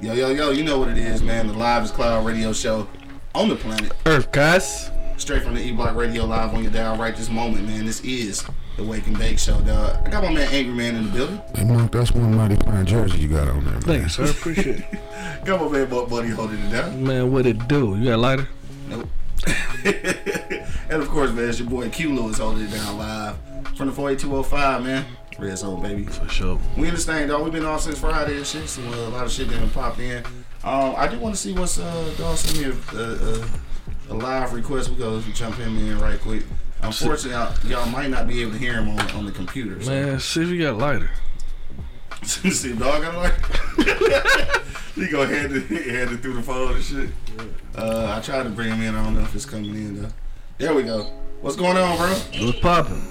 Yo, yo, yo, you know what it is, man. The Live is Cloud radio show on the planet. Earth, guys. Straight from the E Block Radio Live on your dial right this moment, man. This is the Wake and Bake Show, dog. I got my man Angry Man in the building. Hey, Mark, that's one mighty fine jersey you got on there, man. Thanks, sir. Appreciate it. Got my man Buck Buddy holding it down. Man, what it do? You got a lighter? Nope. and of course, man, it's your boy Q Lewis holding it down live from the 48205, man. Red Zone, baby. For sure. We in this thing, dog. We've been on since Friday and shit, so uh, a lot of shit didn't pop in. Um, I do want to see what's uh, dog send me a, a, a, a live request. We go jump him in right quick. Unfortunately, y'all, y'all might not be able to hear him on, on the computer. So. Man, see if you got a lighter. see, dog, I'm like, he go hand it, hand it through the phone and shit. Uh, I tried to bring him in. I don't know if it's coming in though. There we go. What's going on, bro? What's popping?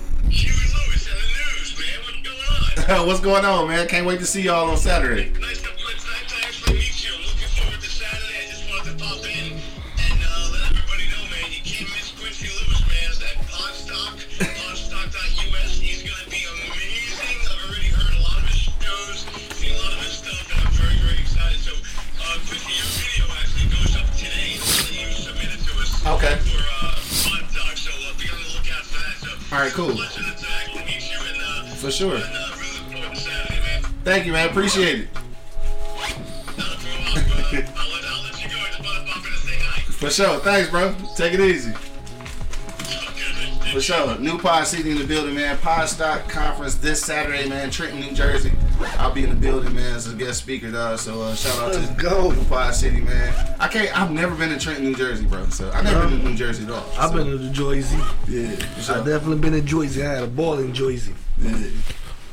What's going on? What's going on, man? Can't wait to see y'all on Saturday. nice to nice, to meet you. Looking forward to Saturday. I just wanted to pop in and uh, let everybody know, man. You can't miss Quincy Lewis, man. It's that Podstock, podstock.us. He's going to be amazing. I've already heard a lot of his shows, seen a lot of his stuff, and I'm very, very excited. So, uh, Quincy, your video actually goes up today you submitted to us Okay. for uh, Podstock. So, uh, be on the lookout for that. So, All right, cool. pleasure to actually meet you and, uh, For sure. and uh, Thank you, man. Appreciate it. For sure. Thanks, bro. Take it easy. For sure. New Pod City in the building, man. Pod Stock Conference this Saturday, man. Trenton, New Jersey. I'll be in the building, man, as a guest speaker, dog. So uh, shout out Let's to go. New Pod City, man. I can't. I've never been to Trenton, New Jersey, bro. So I've never been to New Jersey at all. I've So, been to Jersey. Yeah. For I sure. definitely been in Jersey. I had a ball in Jersey. Yeah.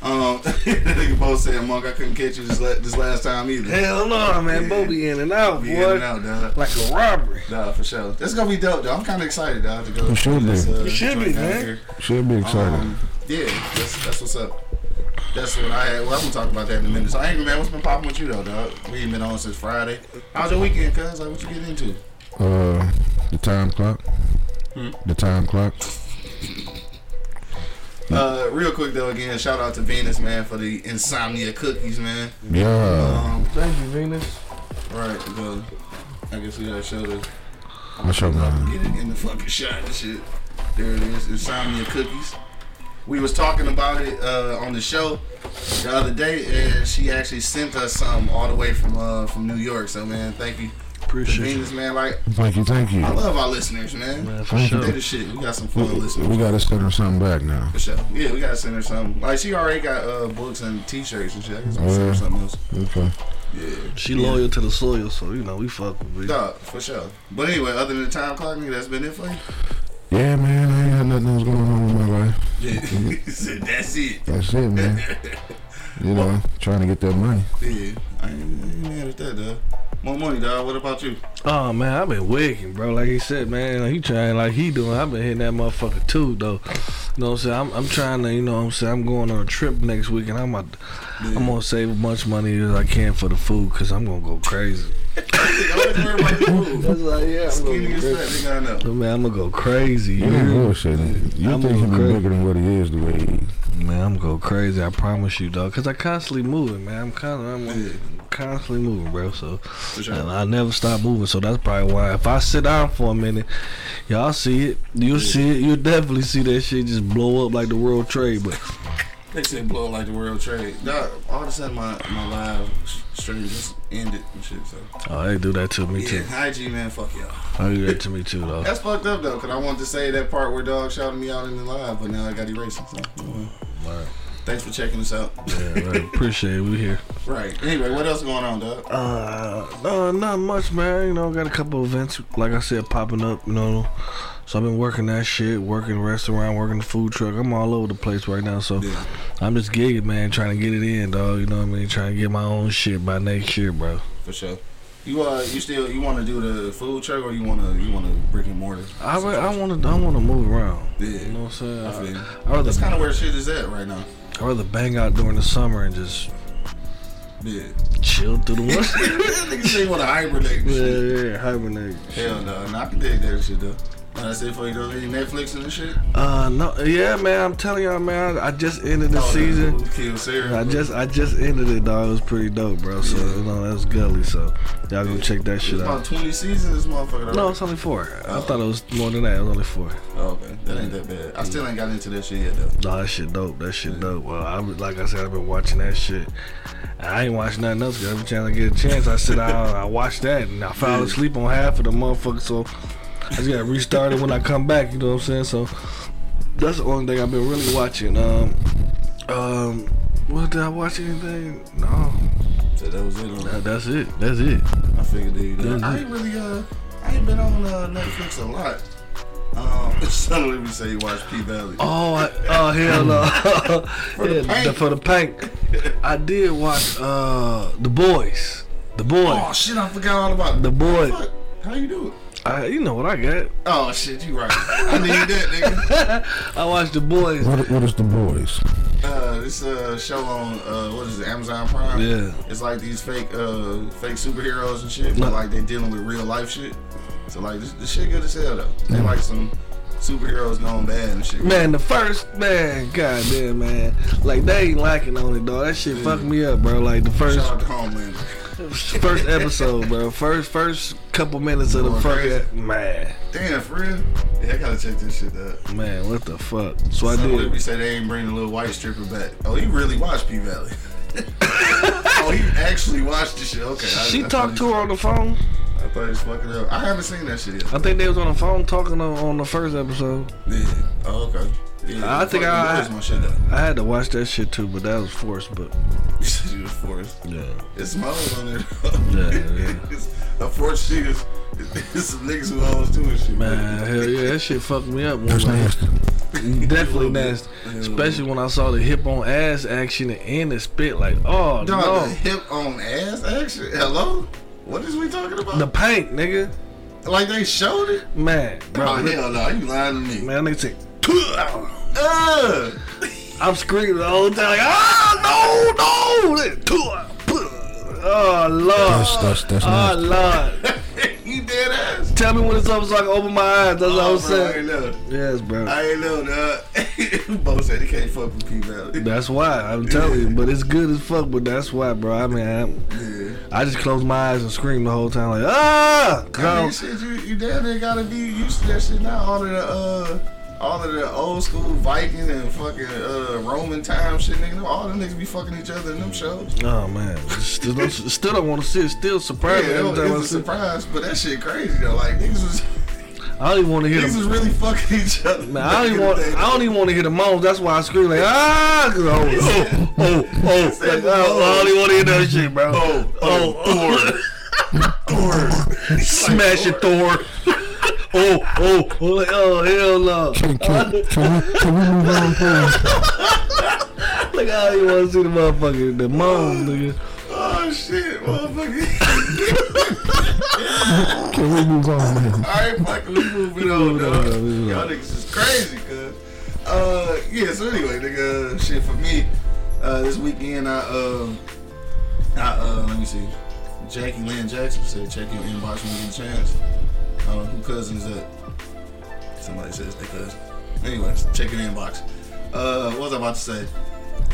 Um, nigga both saying, Monk, I couldn't catch you this, la- this last time either. Hell no, man. Yeah. Bo be in and out, Be boy. in and out, dog. Like a robbery. Nah, for sure. That's gonna be dope, though. I'm kind of excited, dog, to go. You should to this, be. uh, You should be, man. here. Should be excited. Um, yeah, that's, that's what's up. That's what I had. Well, I'm gonna talk about that in a minute. So, Angry Man, what's been popping with you though, dog? We ain't been on since Friday. How's your weekend, cuz? Like, what you get into? uh, the time clock. Hmm. The time clock. Uh, real quick though, again, shout out to Venus, man, for the insomnia cookies, man. Yeah. Um, Thank you, Venus. right, well, I guess we gotta show the What's your man? Get it in the fucking shot and shit. There it is, insomnia cookies. We was talking about it uh, on the show the other day, and she actually sent us some all the way from uh, from New York. So man, thank you, to Appreciate Venus, man. Like Thank you, thank you. I love our listeners, man. Man, for Thank sure. They the shit. We got some fun listeners. We gotta send her something back now. For sure. Yeah, we gotta send her something. Like she already got uh, books and T-shirts and shit. I guess I'm send her something else. Okay. Yeah. She loyal to the soil, so you know we fuck with her. Dog, for sure. But anyway, other than the time clock, nigga, that's been it for you. Yeah, man. I ain't had nothing else going on in my life. Yeah. he that's it. That's it, man. You know, trying to get that money. Yeah, I ain't, I ain't mad at that, dog. More money, dog. What about you? Oh man, I've been wigging, bro. Like he said, man, like, he trying like he doing. I've been hitting that motherfucker too, though. You know what I'm saying? I'm, I'm trying to, you know what I'm saying? I'm going on a trip next week, and I'm about to, I'm gonna save as much money as I can for the food, cause I'm gonna go crazy. Always worry about the food. like, yeah, Skinny as fat, nigga, I know. Man, I'm gonna go crazy. You You ain't hear me? bullshitting. You I'm think he going be crazy. bigger than what he is the way he is. Man, I'm gonna go crazy. I promise you, dog. Cause I constantly moving, man. I'm constantly, I'm Yeah. Constantly moving, bro. So, sure. and I never stop moving. So that's probably why. If I sit down for a minute, y'all see it. You'll see it. You'll definitely see that shit just blow up like the World Trade. But They said blow up like the world trade. Dog, all of a sudden my, my live stream just ended and shit. So oh, they do that to me too. yeah, IG man, fuck y'all. They do that to me too, though. That's fucked up though, cause I wanted to say that part where dog shouted me out in the live, but now I got erased. So, anyway. Right. Thanks for checking us out. Yeah, right. Appreciate it. We here. Right. Anyway, what else going on, dog? Uh, no, not much, man. You know, got a couple events, like I said, popping up. You know, so I've been working that shit, working restaurant, working the food truck. I'm all over the place right now. So Yeah. I'm just gigging, man, trying to get it in, dog. You know what I mean? Trying to get my own shit by next year, bro. For sure. You uh, you still you want to do the food truck or you want to you want to brick and mortar? I I want to I want to move around. Yeah. You know what I'm saying? I. I rather That's kind of where shit is at right now. I rather bang out during the summer and just Yeah. chill through the winter. Niggas say you want to hibernate. yeah, yeah, hibernate. Hell no, no, I can dig that shit though. Nah, That's it for you. Any Netflix and shit. Uh, no, yeah, man. I'm telling y'all, man. I, I just ended the Oh, season. Kill Sarah. I just I just ended it, dog. It was pretty dope, bro. So you know that was gully. So y'all gonna check that It's shit about out. 20 seasons, this motherfucker. No, it's only four. I thought it was more than that. It was only four. Oh, okay, that ain't that bad. I still ain't got into that shit yet though. No, that shit dope. That shit dope. Well, I like I said, I've been watching that shit. I ain't watching nothing else. Every time I get a chance, I sit down, and I watch that, and I fall asleep on half of the motherfucker. So I just got to restart it when I come back. You know what I'm saying? So that's the only thing I've been really watching. Um, um, what did I watch? Anything? No, So that was it. On that, that's it. That's it. I figured that. That's I ain't really uh, I ain't been on uh, Netflix a lot. Um, suddenly we say you watch P Valley. Oh, I, oh hell no! For the Yeah, paint. for the paint. I did watch uh the boys. The boys. Oh shit, I forgot all about The boys. How you do it? I, you know what I got. Oh shit, you right. I need that, nigga. I watched the boys. What, what is the boys? Uh, this uh show on uh what is it, Amazon Prime? Yeah. It's like these fake uh fake superheroes and shit, but like they dealing with real life shit. So like this, this shit good as hell though. They like some superheroes gone bad and shit. Man, the first man, goddamn man, like they ain't liking on it, dog. That shit fucked me up, bro. Like the first Shout out to Homeland. first episode, bro. First first couple minutes of the Going crazy. fucking man, Damn, for real? Yeah, I gotta check this shit out. man. What the fuck? So I So we did. say they ain't bringing the little white stripper back. Oh, he really watched P Valley. oh, he actually watched the shit. Okay. She I talked thought to her on the phone. He- I thought he was fucking up. I haven't seen that shit yet. I think they was on the phone talking on, on the first episode. Yeah. Oh, okay. Yeah, I think fucking I- boys my shit up. I had to watch that shit too, but that was forced. But You said you was forced. yeah, It's Mo's on there. Yeah, yeah. it's, a forced shit is it's some niggas who owns too and shit. man, hell yeah, that shit fucked me up. That's one night. nasty. Definitely nasty, especially when I saw the hip on ass action and the spit. Like, oh Dog, no, the hip on ass action. Hello? What is we talking about? the paint, nigga, like they showed it? man, bro, Oh, hell no. You lying to me. man, they say. Uh, I'm screaming the whole time, like, ah, no, no, oh lord, That's that's that's oh nasty. lord. you dead ass? Tell me when it's over so I can open my eyes. That's what I Oh, was bro, I saying. ain't know. Yes, bro. I ain't know, dog. Bo said he can't fuck with P Valley. That's why I'm telling you, but it's good as fuck. But that's why, bro. I mean, Yeah. I just close my eyes and scream the whole time, like ah. I I mean, shit, you, you damn near gotta be used to that shit now. All of the, uh, all of the old school Viking and fucking uh, Roman time shit, nigga. All them niggas be fucking each other in them shows. Oh man, still don't, still don't want to see it. Still Yeah, it every was, time it's a surprise, but that shit crazy though. Like niggas was, I don't even want to hear niggas was them. really fucking each other. Man, I don't even want. I don't even want to hear the moans. That's why I scream like ah. 'cause oh, oh, oh, oh. Like, oh, I don't even want to hear that shit, bro. Oh, oh, Thor. Smash it, Thor. Oh, oh, oh, like, oh, hell no. Can, can, can, we, can we move on, please? Like, I don't want to see the motherfucker, the mom, nigga. Oh shit, motherfucker. Can we move on, man? Alright, fuck, we moving on, dog. on, moving Y'all niggas is crazy, cuz. Uh, yeah, so anyway, nigga, shit for me, uh, this weekend, I, um, I, uh, let me see. Jackie Lynn Jackson said, check your inbox when you get a chance. Uh, who cousin is that? Somebody says they cousin. Anyways, check your inbox. Uh, what was I about to say?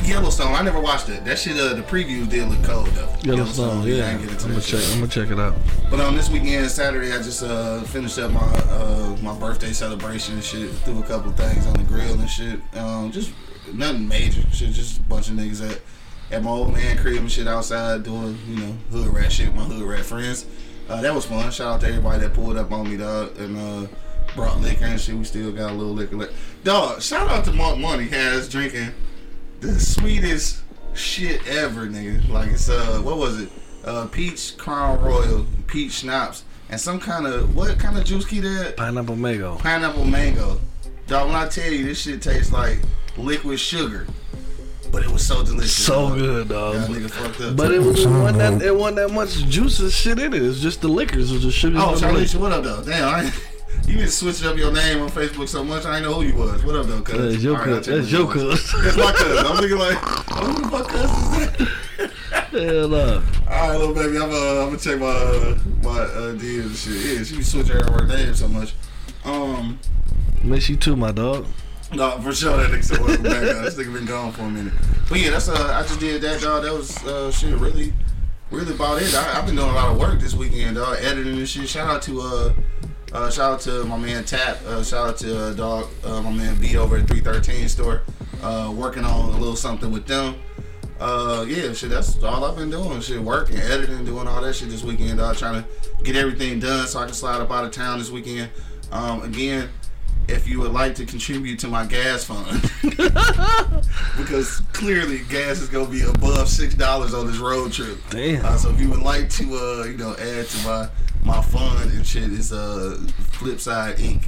Yellowstone, I never watched it. That shit, uh, the previews did look cold, though. Yellowstone, yeah. I I'm ain't get into gonna check. shit. I'm gonna check it out. But on this weekend, Saturday, I just uh, finished up my uh, my birthday celebration and shit. Threw a couple things on the grill and shit. Um, just nothing major. Shit, just a bunch of niggas at at my old man crib and shit outside doing you know hood rat shit. with My hood rat friends. Uh, that was fun. Shout out to everybody that pulled up on me, dog, and uh, brought liquor and shit. We still got a little liquor left. Dog, shout out to Monk Money has drinking the sweetest shit ever, nigga. Like it's uh, what was it? Uh, peach Crown Royal, peach schnapps, and some kind of what kind of juice key that? Pineapple mango. Pineapple mango. Dog, when I tell you this shit tastes like liquid sugar. But it was so delicious. So dog. good, dog. Y'all niggas fucked up. But it was it Some wasn't that it wasn't that much juice and shit in it. It's just the liquors. It was just sugar. Oh, and Charlize, liquor. what up, though? Damn, I, you need to switch up your name on Facebook so much. I didn't know who you was. What up, though, cuz? That's your All right, I'll cuz. That's what your you cuz. That's my cousin. I'm thinking like, oh, who the fuck cousin is that? Hell no. All right, little baby, I'm, uh, I'm gonna check my uh, my uh, DMs and shit. Yeah, she be switching her her name so much. Um, Miss you too, my dog. No, for sure that nigga said back. This nigga been gone for a minute. But yeah, that's uh, I just did that, dog. That was uh, shit, really, really about it. I, I've been doing a lot of work this weekend, dog, editing and shit. Shout out to uh. Uh, shout out to my man Tap. Uh, shout out to uh, dog, uh, my man B over at 313 store. Uh, working on a little something with them. Uh, yeah, shit. That's all I've been doing. Shit, working, editing, doing all that shit this weekend. Dog, trying to get everything done so I can slide up out of town this weekend. Um, again, if you would like to contribute to my gas fund, because clearly gas is gonna be above six dollars on this road trip. Damn. Uh, so if you would like to, uh, you know, add to my my fund and shit, it's uh, Flipside Inc.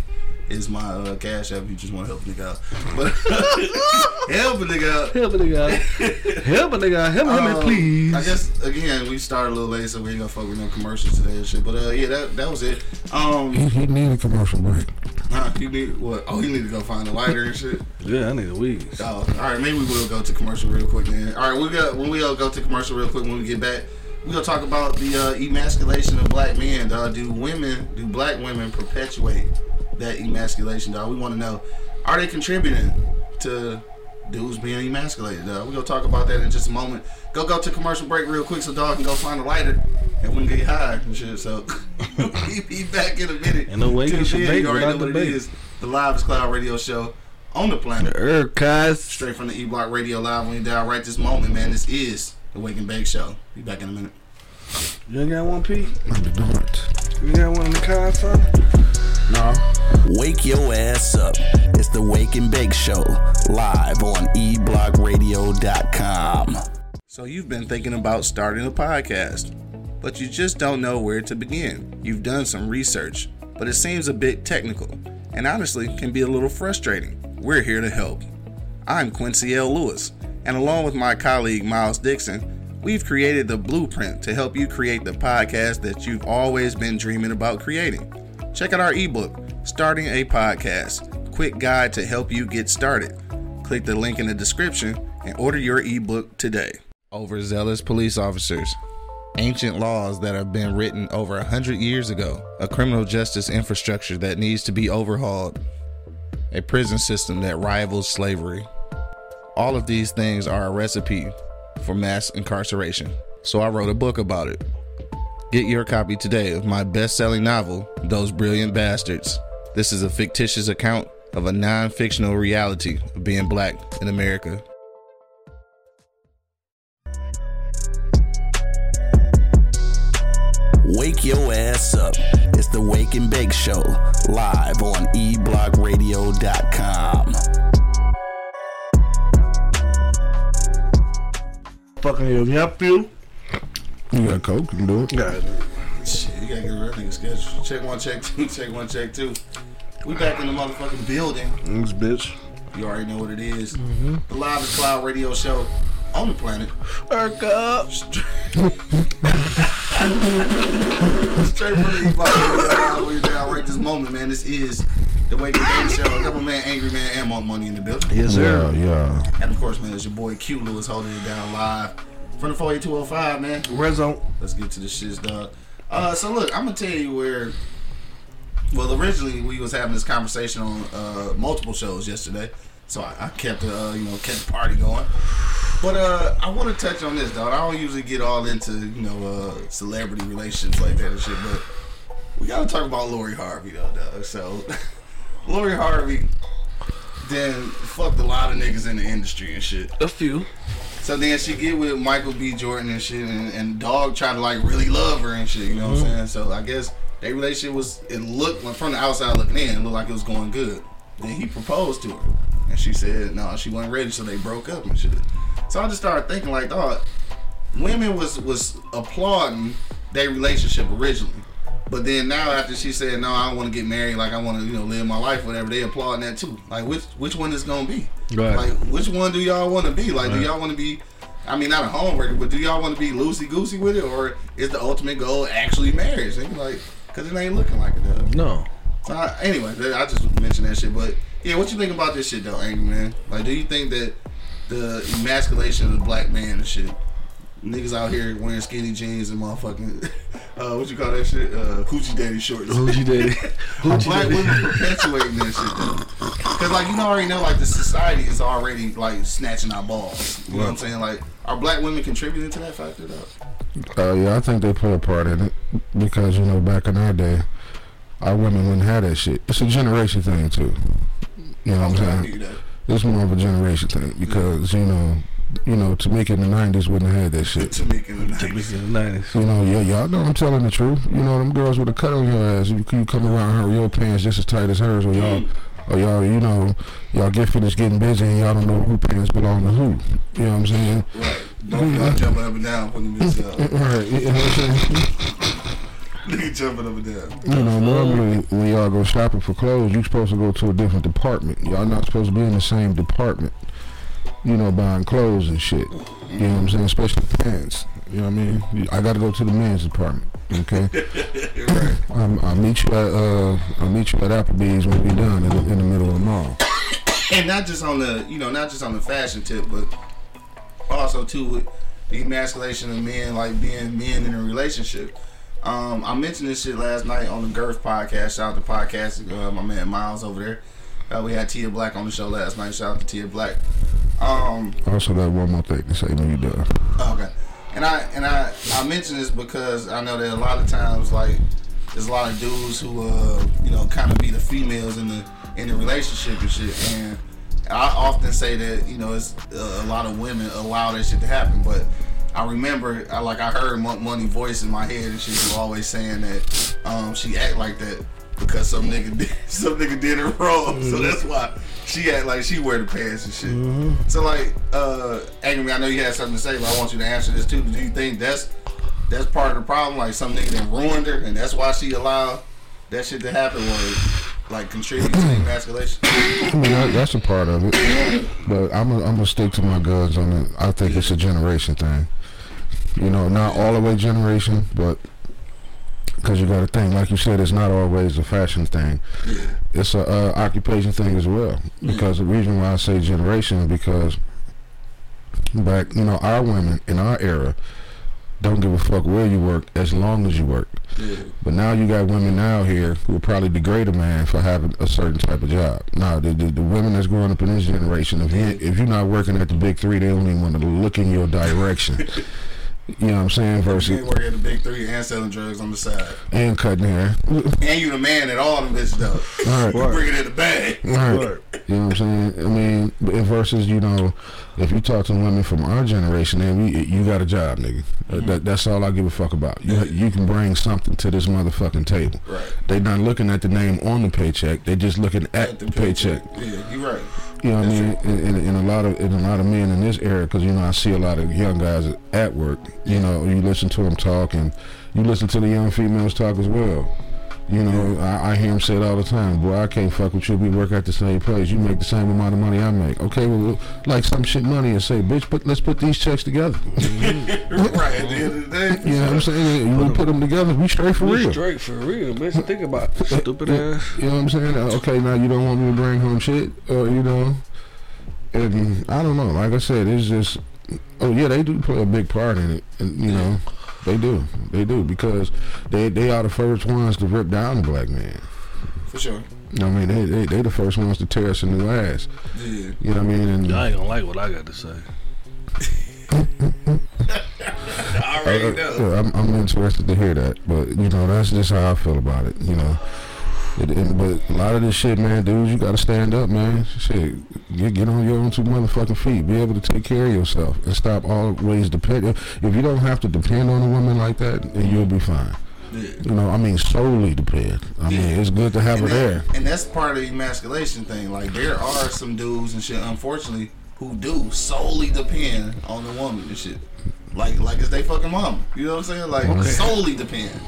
Is my uh, cash app. if You just want to help a nigga out, but help a nigga out. Help a nigga out. Help a nigga out. Help me, Um, please. I guess again we started a little late, so we ain't gonna fuck with no commercials today and shit. But uh, yeah, that that was it. Um, He, he need a commercial break. huh, you need what? Oh, you need to go find a lighter and shit. Yeah, I need a weed. Oh, all right, maybe we will go to commercial real quick then. All right, we got when we all go to commercial real quick when we get back. We gonna talk about the uh, emasculation of black men. Dog. Do women, do black women perpetuate that emasculation? Dog. We want to know, are they contributing to dudes being emasculated? Dog? We're gonna talk about that in just a moment. Go go to commercial break real quick so dog can go find a lighter and we can get high and shit. So we be back in a minute. And the way Till you should then, bake you already know the what it bake. is. The Live is Cloud Radio Show on the planet. Earth, guys. Straight from the E Block Radio Live when you dial right this moment, man. This is the Wake and Bake Show. Be back in a minute. You ain't got one, Pete? Let me do it. You got one in the car, son? No. Wake your ass up. It's the Wake and Bake Show, live on eblockradio.com. So you've been thinking about starting a podcast, but you just don't know where to begin. You've done some research, but it seems a bit technical and honestly can be a little frustrating. We're here to help. I'm Quincy L. Lewis, and along with my colleague Miles Dixon, we've created the blueprint to help you create the podcast that you've always been dreaming about creating. Check out our ebook, Starting a Podcast Quick Guide to Help You Get Started. Click the link in the description and order your ebook today. Overzealous police officers. Ancient laws that have been written over a hundred years ago, a criminal justice infrastructure that needs to be overhauled, a prison system that rivals slavery. All of these things are a recipe for mass incarceration. So I wrote a book about it. Get your copy today of my best selling novel, Those Brilliant Bastards. This is a fictitious account of a non fictional reality of being black in America. Wake your ass up. It's the Wake and Bake Show, live on eblockradio.com. Fucking your nephew. You got coke? You can do it. God. Shit, you gotta get rid of nigga schedule. Check one, check two, check one, check two. We back in the motherfucking building. This bitch. You already know what it is. Mm-hmm. The Live is Cloud radio show on the planet. Erk up. Straight from the E-Block Radio Live. We're down right this moment, man. This is the Wake and Bake Show. Double Man, Angry Man, and Monk Money in the building. Yes, Yeah, sir. yeah. And of course, man, it's your boy Q Lewis holding it down live from the 48205, man. Red zone. Let's get to the shits, dog. Uh, so look, I'm gonna tell you where. Well, originally we was having this conversation on uh, multiple shows yesterday, so I, I kept uh, you know kept the party going. But uh, I want to touch on this, dog. I don't usually get all into you know uh, celebrity relations like that and shit, but we gotta talk about Lori Harvey though, dog. So Lori Harvey then fucked a lot of niggas in the industry and shit. A few. So then she get with Michael B. Jordan and shit, and, and dog try to like really love her and shit. You know what I'm mm-hmm. saying? So I guess their relationship was it looked like, from the outside looking in, it looked like it was going good. Then he proposed to her, and she said no, she wasn't ready, so they broke up and shit. So I just started thinking like, dog, women was was applauding their relationship originally, But then now after she said no, I don't want to get married. Like I want to you know live my life, whatever. They applauding that too. Like which which one is gonna be? Right. Like which one do y'all want to be? Like do y'all want to be? I mean, not a homewrecker, but do y'all want to be loosey goosey with it, or is the ultimate goal actually marriage? And like, cause it ain't looking like it does. No. So I, anyway, I just mentioned that shit. But yeah, what you think about this shit though, Angry Man? Like, do you think that the emasculation of the black man and shit, niggas out here wearing skinny jeans and motherfucking, uh, what you call that shit, uh, hoochie daddy shorts? Hoochie daddy. Hoochie black daddy. women perpetuating that shit though? Because like you know already know like the society is already like snatching our balls. You know what I'm saying? Like, are black women contributing to that factor though? Uh, yeah, I think they play a part in it because you know back in our day, our women wouldn't have that shit. It's a generation thing too. You know what I'm saying? It's more of a generation thing because you know, you know, to Tamika in the '90s wouldn't have had that shit. Tamika in the Took me 90s. to the nineties. You know, yeah, y'all know I'm telling the truth. You know, them girls with a cut on your ass. You, you come around her your pants just as tight as hers, or y'all, or y'all, you know, y'all get finished getting busy and y'all don't know who pants belong to who. You know what I'm saying? Right. Don't y'all jumping up and down putting this up. Right. You know what I'm saying? Nigga jumping up and down. You know, normally when y'all go shopping for clothes, you supposed to go to a different department. Y'all not supposed to be in the same department. You know, buying clothes and shit. You know what I'm saying? Especially pants. You know what I mean? I got to go to the men's department. Okay. right. Um, I'll meet you at uh, I'll meet you at Applebee's when we're done in the, in the middle of the mall. And not just on the, you know, not just on the fashion tip, but also too with the emasculation of men, like being men in a relationship. Um, I mentioned this shit last night on the Girth podcast. Shout out to podcast, uh, my man Miles over there. Uh, we had Tia Black on the show last night. Shout out to Tia Black. Um, I Also, got one more thing to say when you done. Okay. And I and I I mention this because I know that a lot of times like there's a lot of dudes who uh you know kind of be the females in the in the relationship and shit and I often say that you know it's uh, a lot of women allow that shit to happen but I remember I like I heard Money voice in my head and she was always saying that um she act like that because some nigga did some nigga did it wrong so that's why she act like she wear the pants and shit so like, uh, Angry, I know you had something to say, but I want you to answer this too. Do you think that's that's part of the problem? Like some nigga that ruined her, and that's why she allowed that shit to happen, or like contribute to emasculation? I mean, that, that's a part of it. But I'm gonna stick to my guns on it. I think it's a generation thing. You know, not all the way generation, but because you got to think, like you said, it's not always a fashion thing. It's a uh, occupation thing as well. Because the reason why I say generation is because back, you know, our women in our era don't give a fuck where you work as long as you work. Yeah. But now you got women out here who will probably degrade a man for having a certain type of job. Now the, the, the women that's growing up in this generation, if you if you're not working at the big three, they don't even want to look in your direction. you know what I'm saying? Versus ain't working at the big three and selling drugs on the side, and cutting hair. and you the man at all them bitches though. All right. You bring it in the bag. Right. You know what I'm saying? I mean, but if versus you know, if you talk to women from our generation, then we you got a job, nigga. Uh, That, that's all I give a fuck about. You you can bring something to this motherfucking table. Right. They not looking at the name on the paycheck. They just looking at, the paycheck. Yeah, you right. You know what I mean? And, and, and a lot of and a lot of men in this era, because you know I see a lot of young guys at work. You know, you listen to them talk, and you listen to the young females talk as well. You know, I, I hear them say it all the time. Boy, I can't fuck with you. We work at the same place. You make the same amount of money I make. Okay, well, like some shit money and say, bitch, but let's put these checks together. right. At the end of the day, You know what I'm saying? To put them together? We straight for We real. straight for real, bitch. Think about it. stupid ass. You know what I'm saying? Uh, Okay, now you don't want me to bring home shit, uh, you know. And I don't know. Like I said, it's just. Oh yeah, they do play a big part in it, and you know, they do, they do because they they are the first ones to rip down the black man. for sure. I mean, they they they the first ones to tear us a new ass. Yeah. You know what I mean? And I ain't gonna like what I got to say. I already Uh, know. yeah, I'm, I'm interested to hear that, but you know that's just how I feel about it. You know, it, it, but a lot of this shit, man, dudes, you gotta stand up, man. Shit, get get on your own two motherfucking feet. Be able to take care of yourself and stop always depending. If you don't have to depend on a woman like that, then you'll be fine. Yeah. You know, I mean, solely depend. I mean, it's good to have her and, there. and that's part of the emasculation thing. Like there are some dudes and shit, unfortunately, who do solely depend on the woman and shit. Like like it's they fucking mom. You know what I'm saying? Like Okay. solely depend.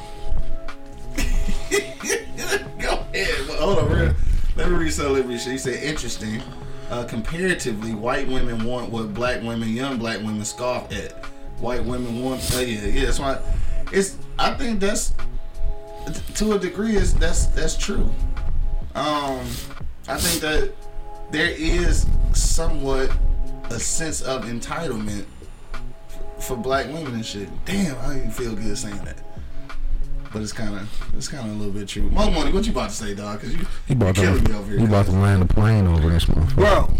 Hold on, real. Let me read some this shit. Said, interesting. Uh, comparatively, white women want what black women, young black women, scoff at. White women want, uh, yeah, yeah. That's why. It's. I think that's to a degree is that's that's true. Um, I think that there is somewhat a sense of entitlement for black women and shit. Damn, I didn't feel good saying that. But it's kind of it's kind of a little bit true. Mo money, what you about to say, dog? Cause you You you about killing me to over here. you about to land a plane over this motherfucker. Bro,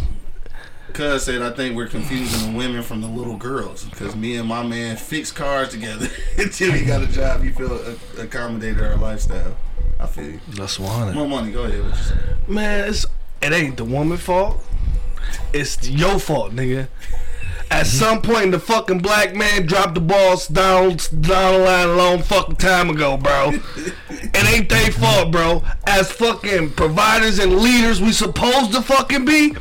Cuz said I think we're confusing the women from the little girls. Cause me and my man fix cars together until he got a job. He feel a- accommodated our lifestyle. I feel you. that's one. Mo money, go ahead. What you say? Man, it's, it ain't the woman fault. It's your fault, nigga. At some point, the fucking black man dropped the balls down down the line a long fucking time ago, bro. It ain't their fault, bro. As fucking providers and leaders, we supposed to fucking be.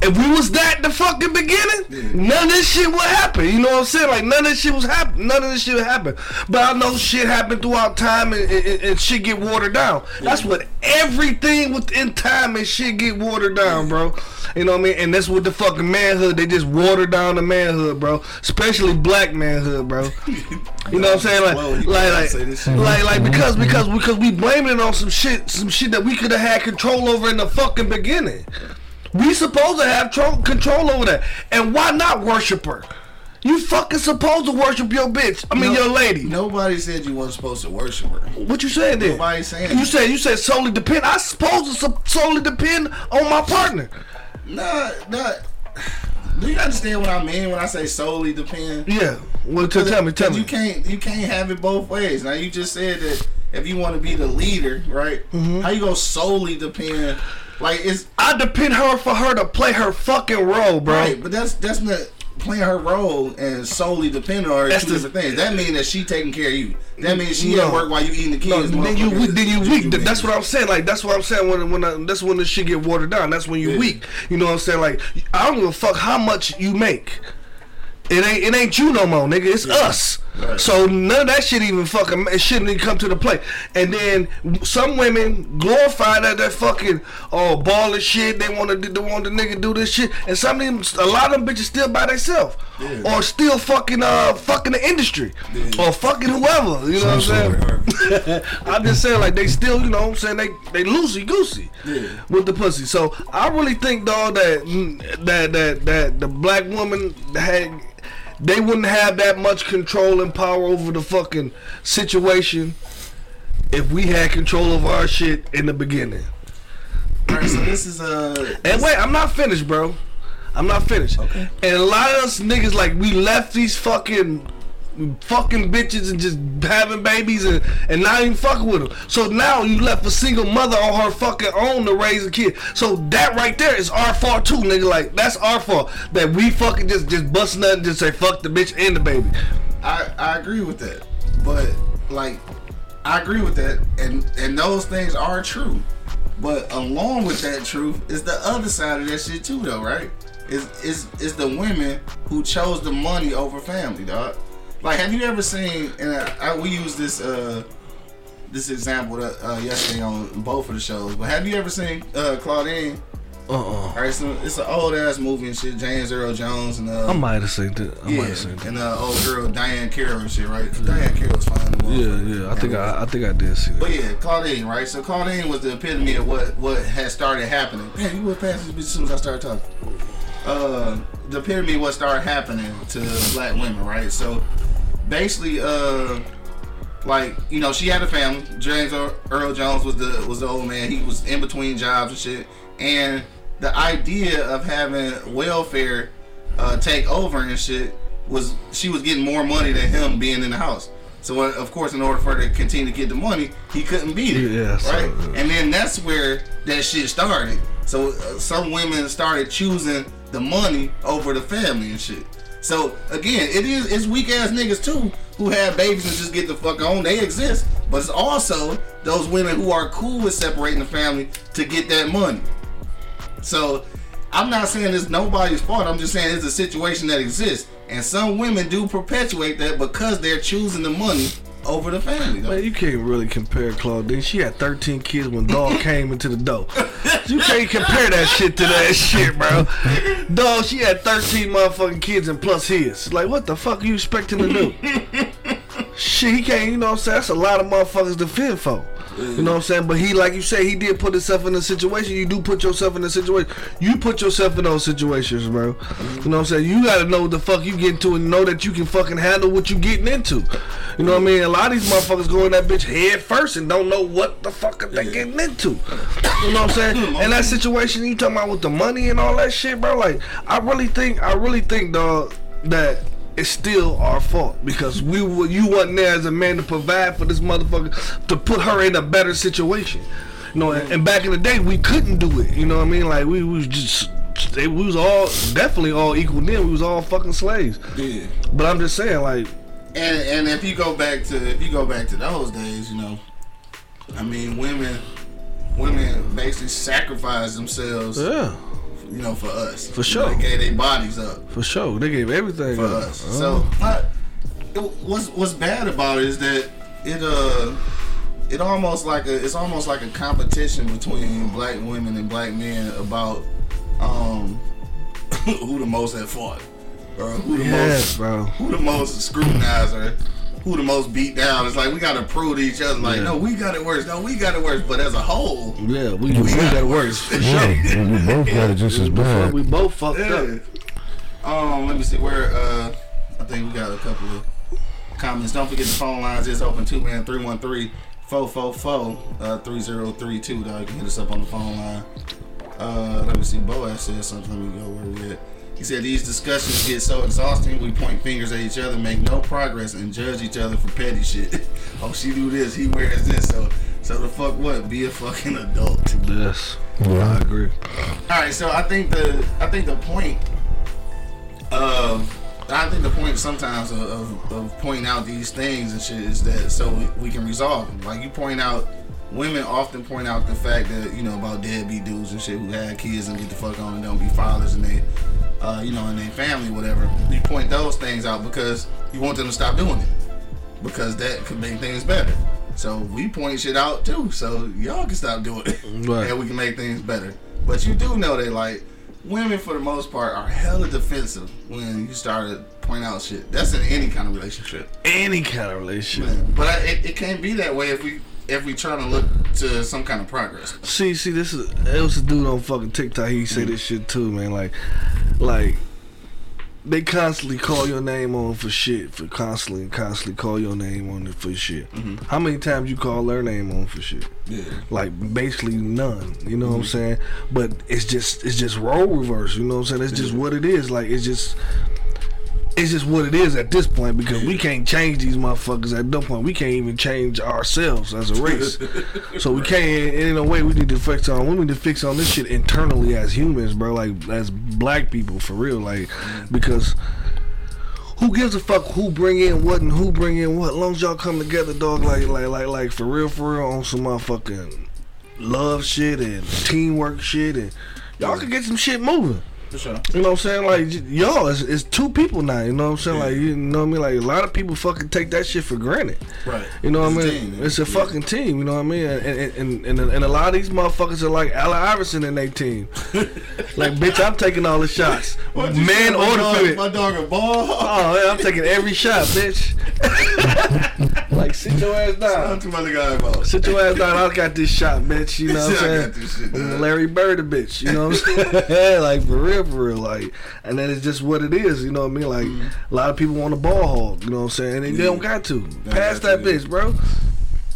If we was that the fucking beginning, none of this shit would happen. You know what I'm saying? Like none of this shit was happen. None of this shit would happen. But I know shit happened throughout time and, and, and shit get watered down. That's what everything within time and shit get watered down, bro. You know what I mean? And that's what the fucking manhood. They just water down the manhood, bro. Especially black manhood, bro. You know what I'm saying? Like, Whoa, you like, like, say like, like, mm-hmm. because, because, because we blaming it on some shit, some shit that we could have had control over in the fucking beginning. We supposed to have tro- control over that. And why not worship her? You fucking supposed to worship your bitch. I mean, No- your lady. Nobody said you wasn't supposed to worship her. What you saying then? Nobody saying You said you said solely depend. I supposed to so- solely depend on my partner. Nah, nah. Do you understand what I mean when I say solely depend? Yeah. Well, t- tell me, tell me. You can't you can't have it both ways. Now you just said that if you want to be the leader, right? Mm-hmm. How you gonna solely depend? Like it's I depend her for her to play her fucking role, bro. right, but that's that's not playing her role and solely depending on her. That's the- things. That means that she taking care of you. That means she No. at work while you eating the No, kids. then you weak. Then you weak. That's what I'm saying. Like that's what I'm saying. When when I, that's when the shit get watered down. That's when you Yeah. weak. You know what I'm saying? Like I don't give a fuck how much you make. It ain't it ain't you no more, nigga. It's us. Right. So none of that shit even fucking it shouldn't even come to the play. And then some women glorify that that fucking oh ball of shit. They want to they want the nigga do this shit. And some of them, a lot of them bitches still by themselves, Yeah. or still fucking uh fucking the industry, or fucking whoever. You know what I'm saying? I'm just saying, like they still, you know, what I'm saying they they loosey goosey Yeah. with the pussy. So I really think though that that that that the black woman had they wouldn't have that much control and power over the fucking situation if we had control of our shit in the beginning. Alright, so this is uh And wait, I'm not finished, bro. I'm not finished. Okay. And a lot of us niggas like we left these fucking fucking bitches and just having babies and, and not even fucking with them. So now you left a single mother on her fucking own to raise a kid. So that right there is our fault too, nigga. Like that's our fault that we fucking just just bust nothing, just say fuck the bitch and the baby. I, I agree with that. But like I agree with that and and those things are true. But along with that truth is the other side of that shit too though, right? Is is is the women who chose the money over family, dog. Like have you ever seen and I, I we use this uh this example that, uh, yesterday on both of the shows, but have you ever seen uh Claudine? Uh uh Alright, so it's an old ass movie and shit, James Earl Jones and uh I might have seen that. I yeah, might have seen that. and uh, old girl Diahann Carroll and shit, right? 'Cause Diahann Carroll's fine. Yeah, yeah. I think I I think I did see it. But yeah, Claudine, right? So Claudine was the epitome of what what had started happening. Man, you went past this bitch as soon as I started talking. Uh, the epitome of what started happening to black women, right? So basically, uh, like you know, she had a family. James Earl Jones was the was the old man. He was in between jobs and shit, and the idea of having welfare uh, take over and shit was she was getting more money than him being in the house. So uh, of course, in order for her to continue to get the money, he couldn't beat it, Yeah, so, right? uh, and then that's where that shit started. So uh, some women started choosing the money over the family and shit. So again, it is it's weak ass niggas too who have babies and just get the fuck on. They exist, but it's also those women who are cool with separating the family to get that money. So I'm not saying it's nobody's fault. I'm just saying it's a situation that exists, and some women do perpetuate that because they're choosing the money over the family. Though. Man, you can't really compare Claudine. She had 13 kids when dog came into the door. You can't compare that shit to that shit, bro. Dog, she had 13 motherfucking kids and plus his. Like, what the fuck are you expecting to do? shit, he can't, you know what I'm saying? That's a lot of motherfuckers to fend for. You know what I'm saying? But he, like you say, he did put himself in a situation. You do put yourself in a situation. You put yourself in those situations, bro. You know what I'm saying? You gotta know the fuck you get into and know that you can fucking handle what you getting into. You know what I mean? A lot of these motherfuckers go in that bitch head first and don't know what the fuck they getting into. You know what I'm saying? And that situation you talking about with the money and all that shit, bro. Like, I really think, I really think, dog, that it's still our fault because we were, you wasn't there as a man to provide for this motherfucker to put her in a better situation. You know, and, and back in the day we couldn't do it. You know what I mean? Like we was just. They, we was all definitely all equal then. We was all fucking slaves. Yeah. But I'm just saying, like, And and if you go back to if you go back to those days, you know, I mean, women women basically sacrificed themselves, yeah, you know, for us. For sure. they gave their bodies up for sure. They gave everything for up. us. Uh, So, but it, what's what's bad about it is that it uh. It almost like a it's almost like a competition between black women and black men about um who the most at fault or who the most bro. who the most scrutinized or who the most beat down. It's like we gotta prove to each other, like, Yeah. no, we got it worse. No, we got it worse. But as a whole, Yeah, we, we got it worse for Yeah, sure. we both got it just as bad. We both fucked up. yeah. Um, let me see where. Uh, I think we got a couple of comments. Don't forget the phone lines is open too, man. 313 444 3032. Dog, you can hit us up on the phone line. Uh, let me see. Boaz said something. Let me go where we at. He said these discussions get so exhausting. We point fingers at each other, make no progress, and judge each other for petty shit. oh, she do this. He wears this. So, so the fuck what? Be a fucking adult. Yes, I agree. All right, so I think the I think the point of I think the point sometimes of, of, of pointing out these things and shit is that so we, we can resolve them. Like you point out, women often point out the fact that you know about deadbeat dudes and shit who had kids and get the fuck on and don't be fathers and they, uh, you know, in their family, whatever. You point those things out because you want them to stop doing it because that could make things better. So we point shit out too, so y'all can stop doing it, Right. and we can make things better. But you do know that like women for the most part are hella defensive when you start to point out shit. That's in any kind of relationship. Any kind of relationship. Man, But I, it, it can't be that way if we if we trying to look to some kind of progress. See, see, this is it was a dude on fucking TikTok. He say this shit too, man. Like, like they constantly call your name on for shit, for constantly and constantly call your name on it for shit. Mm-hmm. How many times you call their name on for shit? Yeah. Like basically none. You know what I'm mm-hmm. saying? But it's just it's just role reverse. You know what I'm saying? It's just what it is. Like it's just. It's just what it is at this point because we can't change these motherfuckers at no point. We can't even change ourselves as a race. So we can't. In a way, we need to fix on. We need to fix on this shit internally as humans, bro. Like as black people, for real. Like because who gives a fuck who bring in what and who bring in what? As long as y'all come together, dog. Like like like like for real, for real, on some motherfucking love shit and teamwork shit, and y'all can get some shit moving. For sure. You know what I'm saying? Like y'all, it's, it's two people now. You know what I'm saying? Like you know what I mean? Like a lot of people fucking take that shit for granted. Right. You know what I It's mean? team, it's a Yeah. fucking team. You know what I mean? And and, and, and, a lot of these motherfuckers are like Allen Iverson in their team. like bitch, I'm taking all the shots, man or the. My dog a ball. Oh, yeah, I'm taking every shot, bitch. like sit your ass down. too much guy about. Sit your ass down. I got this shot, bitch. You know what I'm saying? got this shit. Larry Bird a bitch, you know what I'm saying? like for real, for real, like, and then it's just what it is, you know what I mean? Like a lot of people want a ball hog, you know what I'm saying? And they don't got to. Pass got that to, bitch, bro.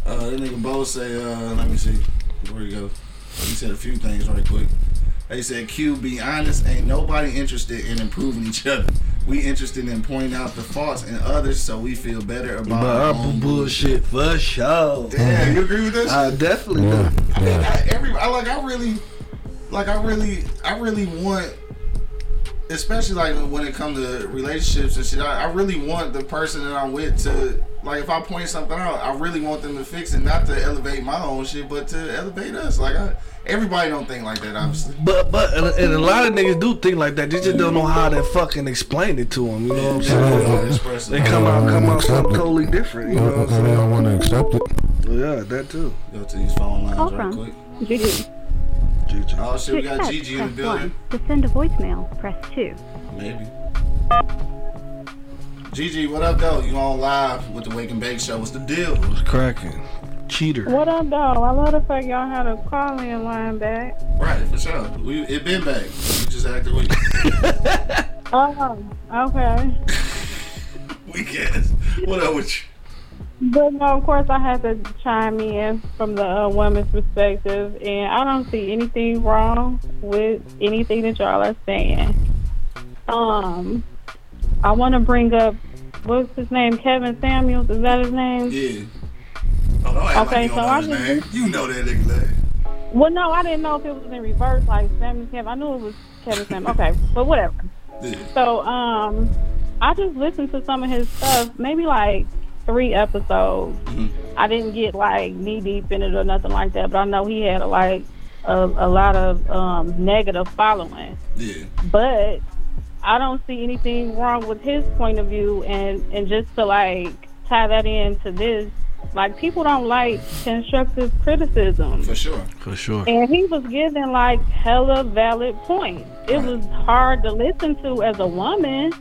Uh, that nigga Bo say, uh, let me see. Where you go? He said a few things right quick. They said, Q, be honest, ain't nobody interested in improving each other. We interested in pointing out the faults in others so we feel better about But our our own bullshit for sure. Damn, you agree with this? I shit? definitely Yeah, do. I, mean, yeah. I, every, I like, I really, like, I really, I really want, especially like when it comes to relationships and shit. I, I really want the person that I'm with to like if I point something out, I really want them to fix it, not to elevate my own shit, but to elevate us. Like I, everybody don't think like that, obviously. But but and, and a lot of niggas do think like that. They just don't know how to fucking explain it to them. You know what I'm Yeah, saying? express They come out come out something totally different. You know what I'm they saying? don't want to accept it. Yeah, that too. Go to these phone lines Call right from quick. Gigi. Oh shit, we To got text, Gigi in the building. 1. To send a voicemail, press 2. Maybe. Gigi, what up though? You on live with the Wake and Bake Show? What's the deal? What's cracking? Cheater. What up, though? I love the fact y'all had a call in line back. Right, for sure. We it been back. We just acted weak. Oh, okay. we guess. What up with you? But no, of course, I had to chime in from the uh, woman's perspective, and I don't see anything wrong with anything that y'all are saying. Um, I want to bring up what's his name, Kevin Samuels. Is that his name? Yeah. Oh, Okay, like so I just-. You know that nigga. Well, no, I didn't know if it was in reverse, like Samuel Kevin. I knew it was Kevin Samuels. Okay, but whatever. Yeah. So, um, I just listened to some of his stuff, maybe like three episodes. Mhm. I didn't get like knee deep in it or nothing like that, but I know he had like a, a lot of um, negative following. Yeah. But I don't see anything wrong with his point of view, and and just to like tie that into this, like people don't like constructive criticism. For sure. For sure. And he was giving like hella valid points. It was hard to listen to as a woman,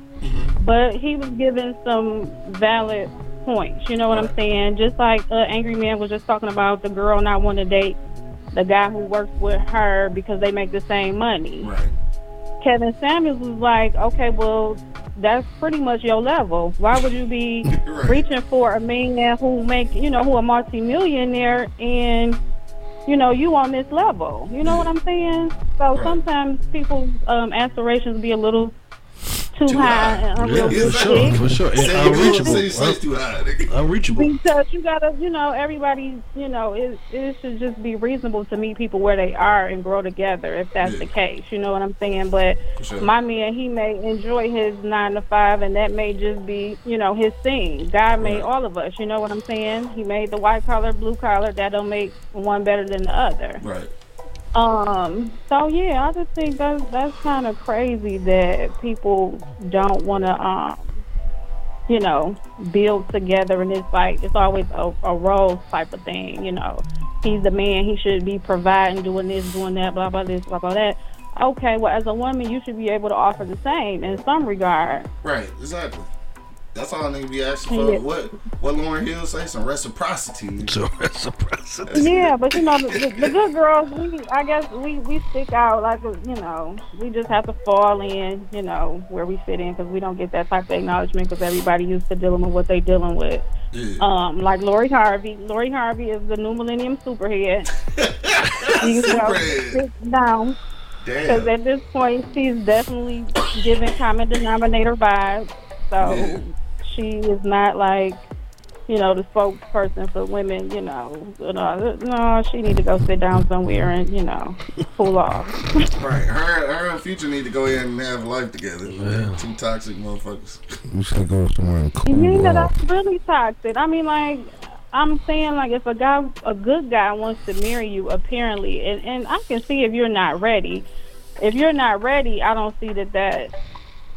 but he was giving some valid points. You know what I'm saying? Just like uh, Angry Man was just talking about the girl not wanting to date the guy who works with her because they make the same money. Right. Kevin Samuels was like, okay, well, that's pretty much your level. Why would you be Right. reaching for a man who make, you know, who a multimillionaire and, you know, you on this level? You know what I'm saying? So Right. sometimes people's um, aspirations be a little too, Too high, high. and Yeah, for sure. For sure. Say And you real, unreachable. say say it's too high. Unreachable. Because you gotta, you know, everybody, you know, it, it should just be reasonable to meet people where they are and grow together if that's Yeah. the case. You know what I'm saying? But sure. my man, he may enjoy his nine to five, and that may just be, you know, his thing. God made Right. all of us. You know what I'm saying? He made the white collar, blue collar. That don't make one better than the other. Right. Um. So yeah, I just think that's that's kind of crazy that people don't want to, um, you know, build together, and it's like it's always a, a role type of thing. You know, he's the man; he should be providing, doing this, doing that, blah blah this, blah blah that. Okay, well, as a woman, you should be able to offer the same in some regard. Right. Exactly. That's all nigga be asking for. Yeah. What what Lauryn Hill say? Some reciprocity. nigga. So reciprocity. Yeah, but you know, the, the, the good girls, we I guess we we stick out like you know, we just have to fall in, you know, where we fit in because we don't get that type of acknowledgement because everybody used to dealing with what they dealing with. Yeah. Um, like Lori Harvey. Lori Harvey is the new Millennium Superhead. You know, Superhead. sit down because at this point she's definitely giving common denominator vibes. So Yeah. She is not like you know the spokesperson for women. You know, you know, uh, no, she need to go sit down somewhere and you know cool off. Right. Her her and Future need to go in and have life together. Yeah. Two toxic motherfuckers. You should go somewhere and cool Yeah, off. that's really toxic. I mean, like, I'm saying, like, if a guy, a good guy wants to marry you, apparently, and, and I can see if you're not ready. If you're not ready, I don't see that that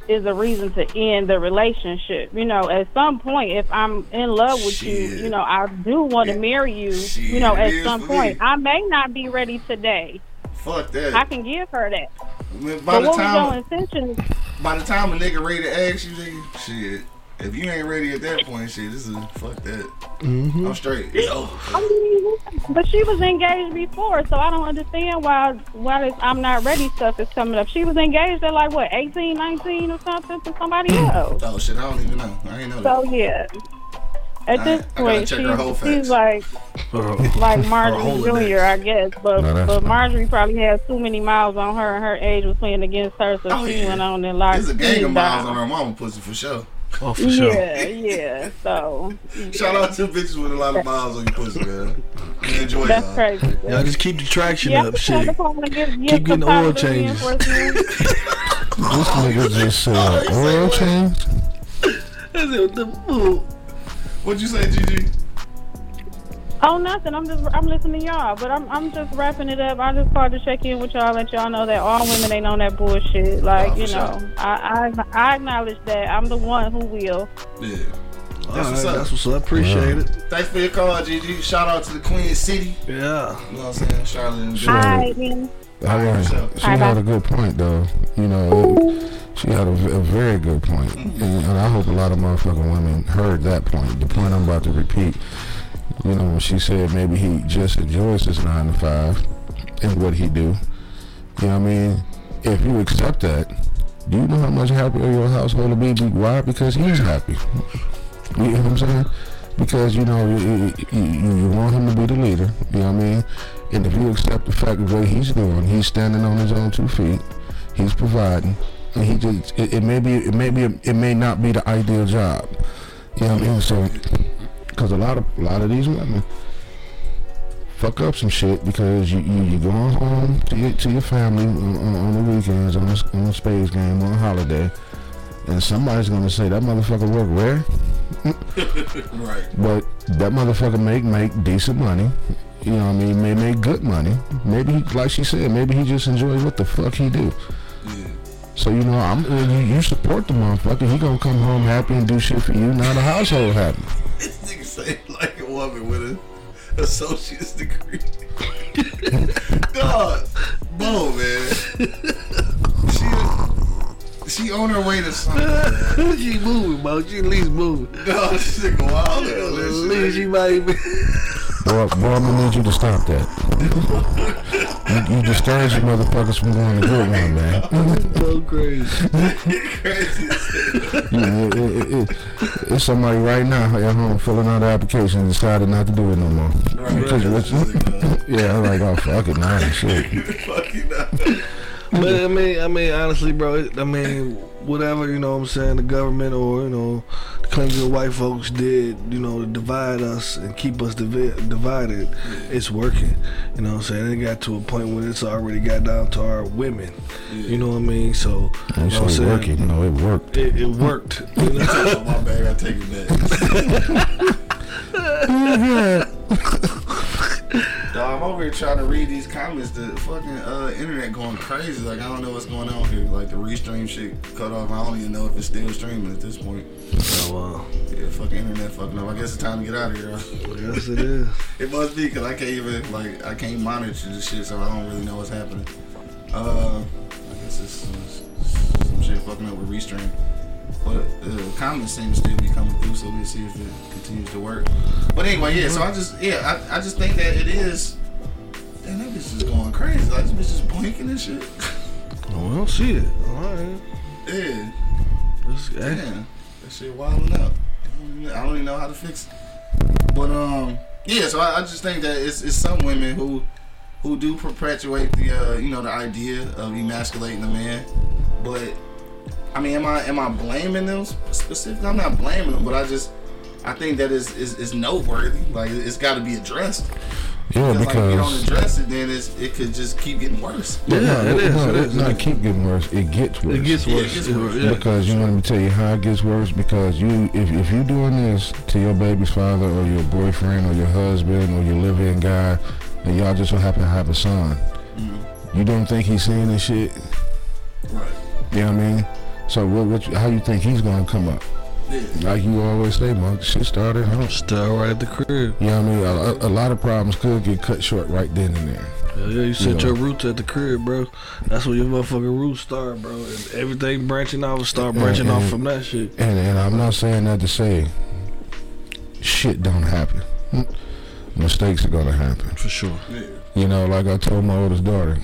is a reason to end the relationship. You know, at some point, if I'm in love with you, Shit. you know, I do want to marry you. you know, at some point, me. I may not be ready today. Fuck that. I can give her that. I mean, by But the what was time your intention? by the time a nigga ready to ask you, nigga, shit. If you ain't ready at that point, shit, this is fuck that. Mm-hmm. I'm straight. It's over. I mean, but she was engaged before, so I don't understand why why this I'm not ready stuff is coming up. She was engaged at like what 18, 19 or something to somebody else. Oh shit, I don't even know. I ain't know that. So yeah. At I- this I point, check she, she's like like Marjorie Jr. I guess, but No, but. Marjorie probably has too many miles on her, and her age was playing against her, so Oh, she yeah. went on and locked There's a gang of miles down. on her mama pussy for sure. Oh, for sure. Yeah, yeah. So Shout out to bitches with a lot of miles on your pussy, man. You enjoy that's y'all. crazy. Y'all just keep the traction Yeah, up, I'm shit. to call give, give Keep getting some oil changes. This nigga just said oil change. That's it, the fool. What'd you say, Gigi? Oh, nothing. I'm just I'm listening to y'all, but I'm I'm just wrapping it up. I just called to check in with y'all, let y'all know that all women ain't on that bullshit. Like Oh, for you sure. know, I, I I acknowledge that I'm the one who will. Yeah. All That's right, what's up. that's what's up. Appreciate it. Thanks for your call, Gigi. Shout out to the Queen City. Yeah. You know what I'm saying? Charlotte and Sure. Hi, then. All right. She Hi, had bye. a good point, though. You know, it- she had a, a very good point. Mm-hmm. And, and I hope a lot of motherfucking women heard that point. The point I'm about to repeat. You know, she said maybe he just enjoys his nine to five and what he do. You know what I mean? If you accept that, do you know how much happier your household will be? Why? Because he's happy. You know what I'm saying? Because you know you, you, you you want him to be the leader. You know what I mean? And if you accept the fact of what he's doing, he's standing on his own two feet. He's providing, and he just it, it may be it may be it may not be the ideal job. You know what I mean? So, because a lot of a lot of these women fuck up some shit because you you you going home to your to your family on, on, on the weekends on a, on a spades game on a holiday, and somebody's gonna say that motherfucker work where? Right. But that motherfucker make make decent money. You know what I mean? May make good money. Maybe he, like she said, maybe he just enjoys what the fuck he do. Yeah. So you know, I'm you, you support the motherfucker. He gonna come home happy and do shit for you. Now the household happy. Say like a woman with an associate's degree. Dog, Bo, man. She, she on her way to something. She moving, bro. She at least moving. Dog, this nigga wild. At least she might be. Boy, boy, I'm gonna need you to stop that. you, you discourage you motherfuckers from going to good one, man. so crazy. Crazy. It, it, it, it's somebody right now at home filling out the application and decided not to do it no more. Right, Because right. what you- yeah, I'm like, oh fuck it, nah, shit. But I mean, I mean, honestly, bro. I mean, whatever you know, what I'm saying the government or you know, the Clemson white folks did, you know, to divide us and keep us divi- divided. It's working. You know, what I'm saying it got to a point where it's already got down to our women. You know what I mean? So, you know what I'm saying? working, you know, it worked. It, it worked. You know? Oh, my bad. I take it back. Dog, I'm over here trying to read these comments. The fucking uh, internet going crazy. Like I don't know what's going on here. Like the restream shit cut off. I don't even know if it's still streaming at this point. oh, wow. Yeah, fucking internet fucking up. I guess it's time to get out of here. Yes, it is. it must be because I can't even like I can't monitor this shit, so I don't really know what's happening. Uh, I guess it's uh, some shit fucking up with restream. But uh, comments seem to still be coming through, so we'll see if it continues to work. But anyway, yeah. So I just yeah, I, I just think that it is. Damn, that bitch is going crazy. Like this bitch is blinking and shit. Oh, we don't see it. All right. yeah, Let's, damn, that shit wilding up. I don't, even, I don't even know how to fix it. But um, yeah. So I, I just think that it's, it's some women who who do perpetuate the uh, you know the idea of emasculating a man, but I mean, am I am I blaming them specifically? I'm not blaming them, but I just I think that is is, is noteworthy. Like it's got to be addressed. Yeah, Because, like, if you don't address it, then it's, it could just keep getting worse. But Yeah, no, it is, No, it it's is. not keep getting worse. It gets worse. it gets Yeah, it worse. gets worse. yeah. Because you want me to tell you how it gets worse. Because you, if if you're doing this to your baby's father or your boyfriend or your husband or your live-in guy, and y'all just so happen to have a son, mm-hmm. you don't think he's seeing this shit? Right. You know what I mean? So what, what you- how you think he's gonna come up? Like you always say, Monk, shit started, huh? Still right at the crib. You know what I mean? A, a, a lot of problems could get cut short right then and there. Yeah, yeah, you set Yeah. your roots at the crib, bro. That's where your motherfucking roots start, bro. And everything branching off will start branching off and- from that shit. And and I'm not saying that to say shit don't happen. Mistakes are gonna happen. For sure. Yeah. You know, like I told my oldest daughter,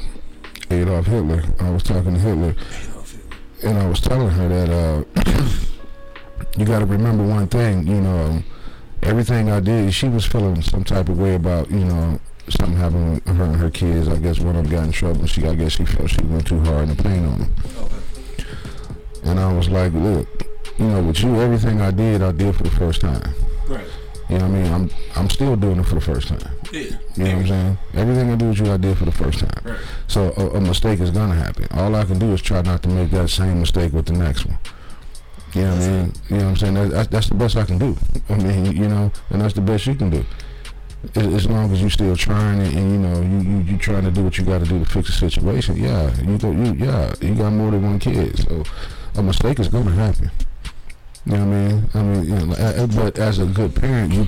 Adolf Hitler. I was talking to Hitler, and I was telling her that uh, you got to remember one thing. You know, everything I did, she was feeling some type of way about you know something happened with her and her kids. I guess one of them got in trouble. She, I guess, she felt she went too hard in the paint on them. And I was like, look, you know, with you, everything I did, I did for the first time. Right. You know what I mean? I'm I'm still doing it for the first time. Yeah. You know what I'm saying? Everything I do with you, I did for the first time. Right. So a, a mistake is gonna happen. All I can do is try not to make that same mistake with the next one. You know what I mean? You know what I'm saying? That, that's, that's the best I can do. I mean, you know, and that's the best you can do. As, as long as you're still trying and, and you know you, you you trying to do what you got to do to fix the situation. Yeah, you go. You yeah, you got more than one kid, so a mistake is going to happen. You know what I mean? I mean, you know, a- a- but as a good parent, you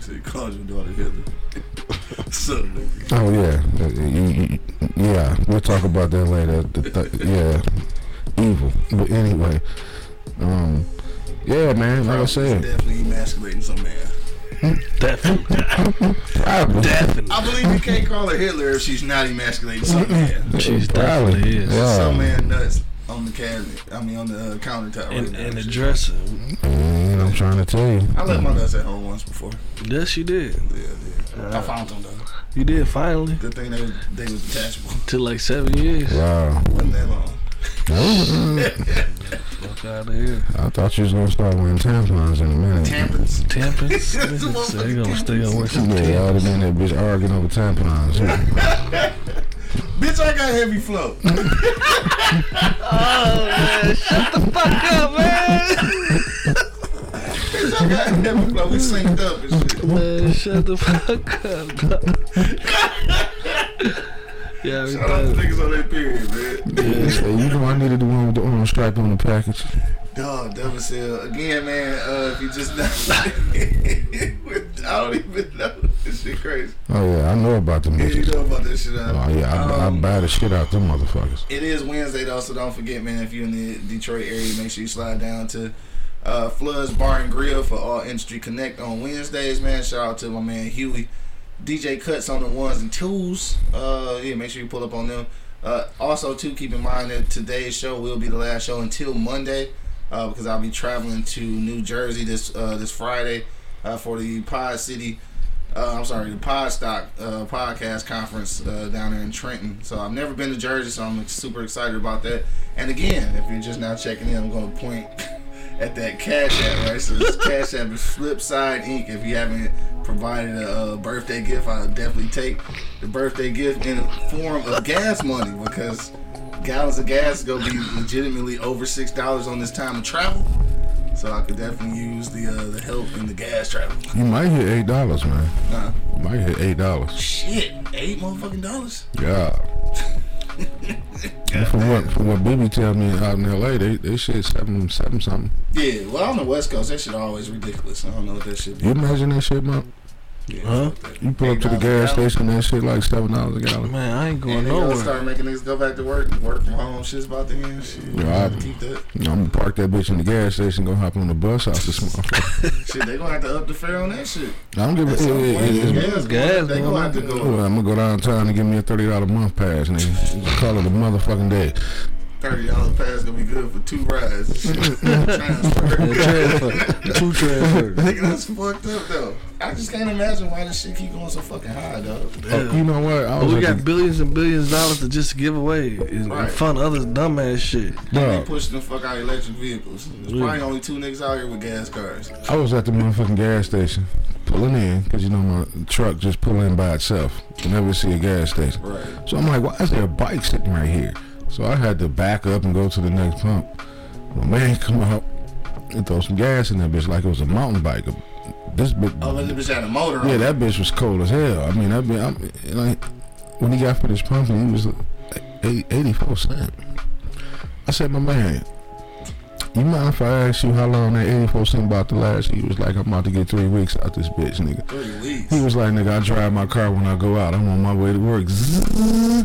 So you called your daughter Hitler. so, nigga. Oh yeah, Uh, you, you, yeah. We'll talk about that later. The, th- yeah, evil. But anyway, um, yeah, man. Like I Probably said, definitely emasculating some man. Definitely. probably, Definitely. I believe you can't call her Hitler if she's not emasculating some man. She's definitely is. yeah. Some man nuts on the cabinet. I mean, on the uh, countertop. Right In, now. in the dresser. Man, I'm trying to tell you. I left my nuts at home once before. Yes, you did. Yeah, yeah. I found them though. You did finally. Good thing they was, they was detachable. Took like seven years. Wow. Wasn't that long. Fuck out of here. I thought you was gonna start wearing tampons in a minute. Tampons. Tampons. so they gonna stay gonna wear some Yeah, tampons. y'all have been that bitch arguing over tampons. Bitch, I got heavy flow. Oh man, shut the fuck up, man. Bitch, I got heavy flow. We synced up and shit. Man, shut the fuck up. dog. yeah, Shout out to niggas on that period, man. Hey, you know I needed the one with the orange stripe on the package. Dog, Devil Cell. Again, man, uh, if you just not. I don't even know. This shit crazy. Oh yeah, I know about them Yeah, you know about this shit. Uh, Oh yeah, I, um, I buy the shit out them motherfuckers. It is Wednesday though, so don't forget, man. If you're in the Detroit area, make sure you slide down to uh, Floods Bar and Grill for all Industry Connect on Wednesdays, man. Shout out to my man Huey, DJ Cuts on the ones and twos. Uh, yeah, make sure you pull up on them. Uh, also, too, keep in mind that today's show will be the last show until Monday, uh, because I'll be traveling to New Jersey this uh, this Friday uh, for the Pod City uh, I'm sorry, the Podstock uh, podcast conference uh, down there in Trenton. So I've never been to Jersey, so I'm super excited about that. And again, if you're just now checking in, I'm going to point at that Cash App, right? So this Cash App is Flipside Inc. If you haven't provided a, uh birthday gift, I'll definitely take the birthday gift in the form of gas money because gallons of gas to be legitimately over $6 on this time of travel. So I could definitely use the uh, the help in the gas travel. You might hit eight dollars, man. Nah. You might hit eight dollars. Shit, eight motherfucking dollars. Yeah. And from what from what Bibi tell me out in L.A., they they shit seven seven something. Yeah, well, on the West Coast, that shit always ridiculous. I don't know what that shit. Be. You imagine that shit, man? Yeah, Huh? You pull up to the gas station, that shit like seven dollars a gallon. Man, I ain't going And they gonna nowhere. start making niggas go back to work. Work from home. Shit's about to end. Shit, you Yeah, I, keep that. I'm gonna park that bitch in the gas station, go hop on the bus out this motherfucker. Shit, they gonna have to up the fare on that shit. I don't give a At some it- point, it- it- gas, gas, gas, they gonna have to Well, go I'm gonna go downtown and give me a thirty dollar month pass, nigga. Just call it a motherfucking day. Thirty dollars pass. Gonna be good for two rides. Transfer. Transfer. Two transfers. Nigga, that's fucked up though. I just can't imagine why this shit keep going so fucking high, dog. Oh, you know what? I But was we got billions and billions of dollars to just give away and, Right. and fund others dumbass shit. They Dog, pushing the fuck out electric vehicles. There's probably only two niggas out here with gas cars. I was at the motherfucking gas station pulling in because you know my truck just pull in by itself. You never see a gas station. Right. So I'm like, why is there a bike sitting right here? So I had to back up and go to the next pump. My man come out and throw some gas in that bitch like it was a mountain bike. This bitch, Oh, the bitch had a motor yeah, that bitch was cold as hell. I mean, that bitch, I'm, like, when he got finished pumping, he was eight- 84 cent. I said, my man, you mind if I ask you how long that 84 cent about to last? He was like, I'm about to get three weeks out this bitch, nigga. Three weeks. He was like, nigga, I drive my car when I go out. I'm on my way to work.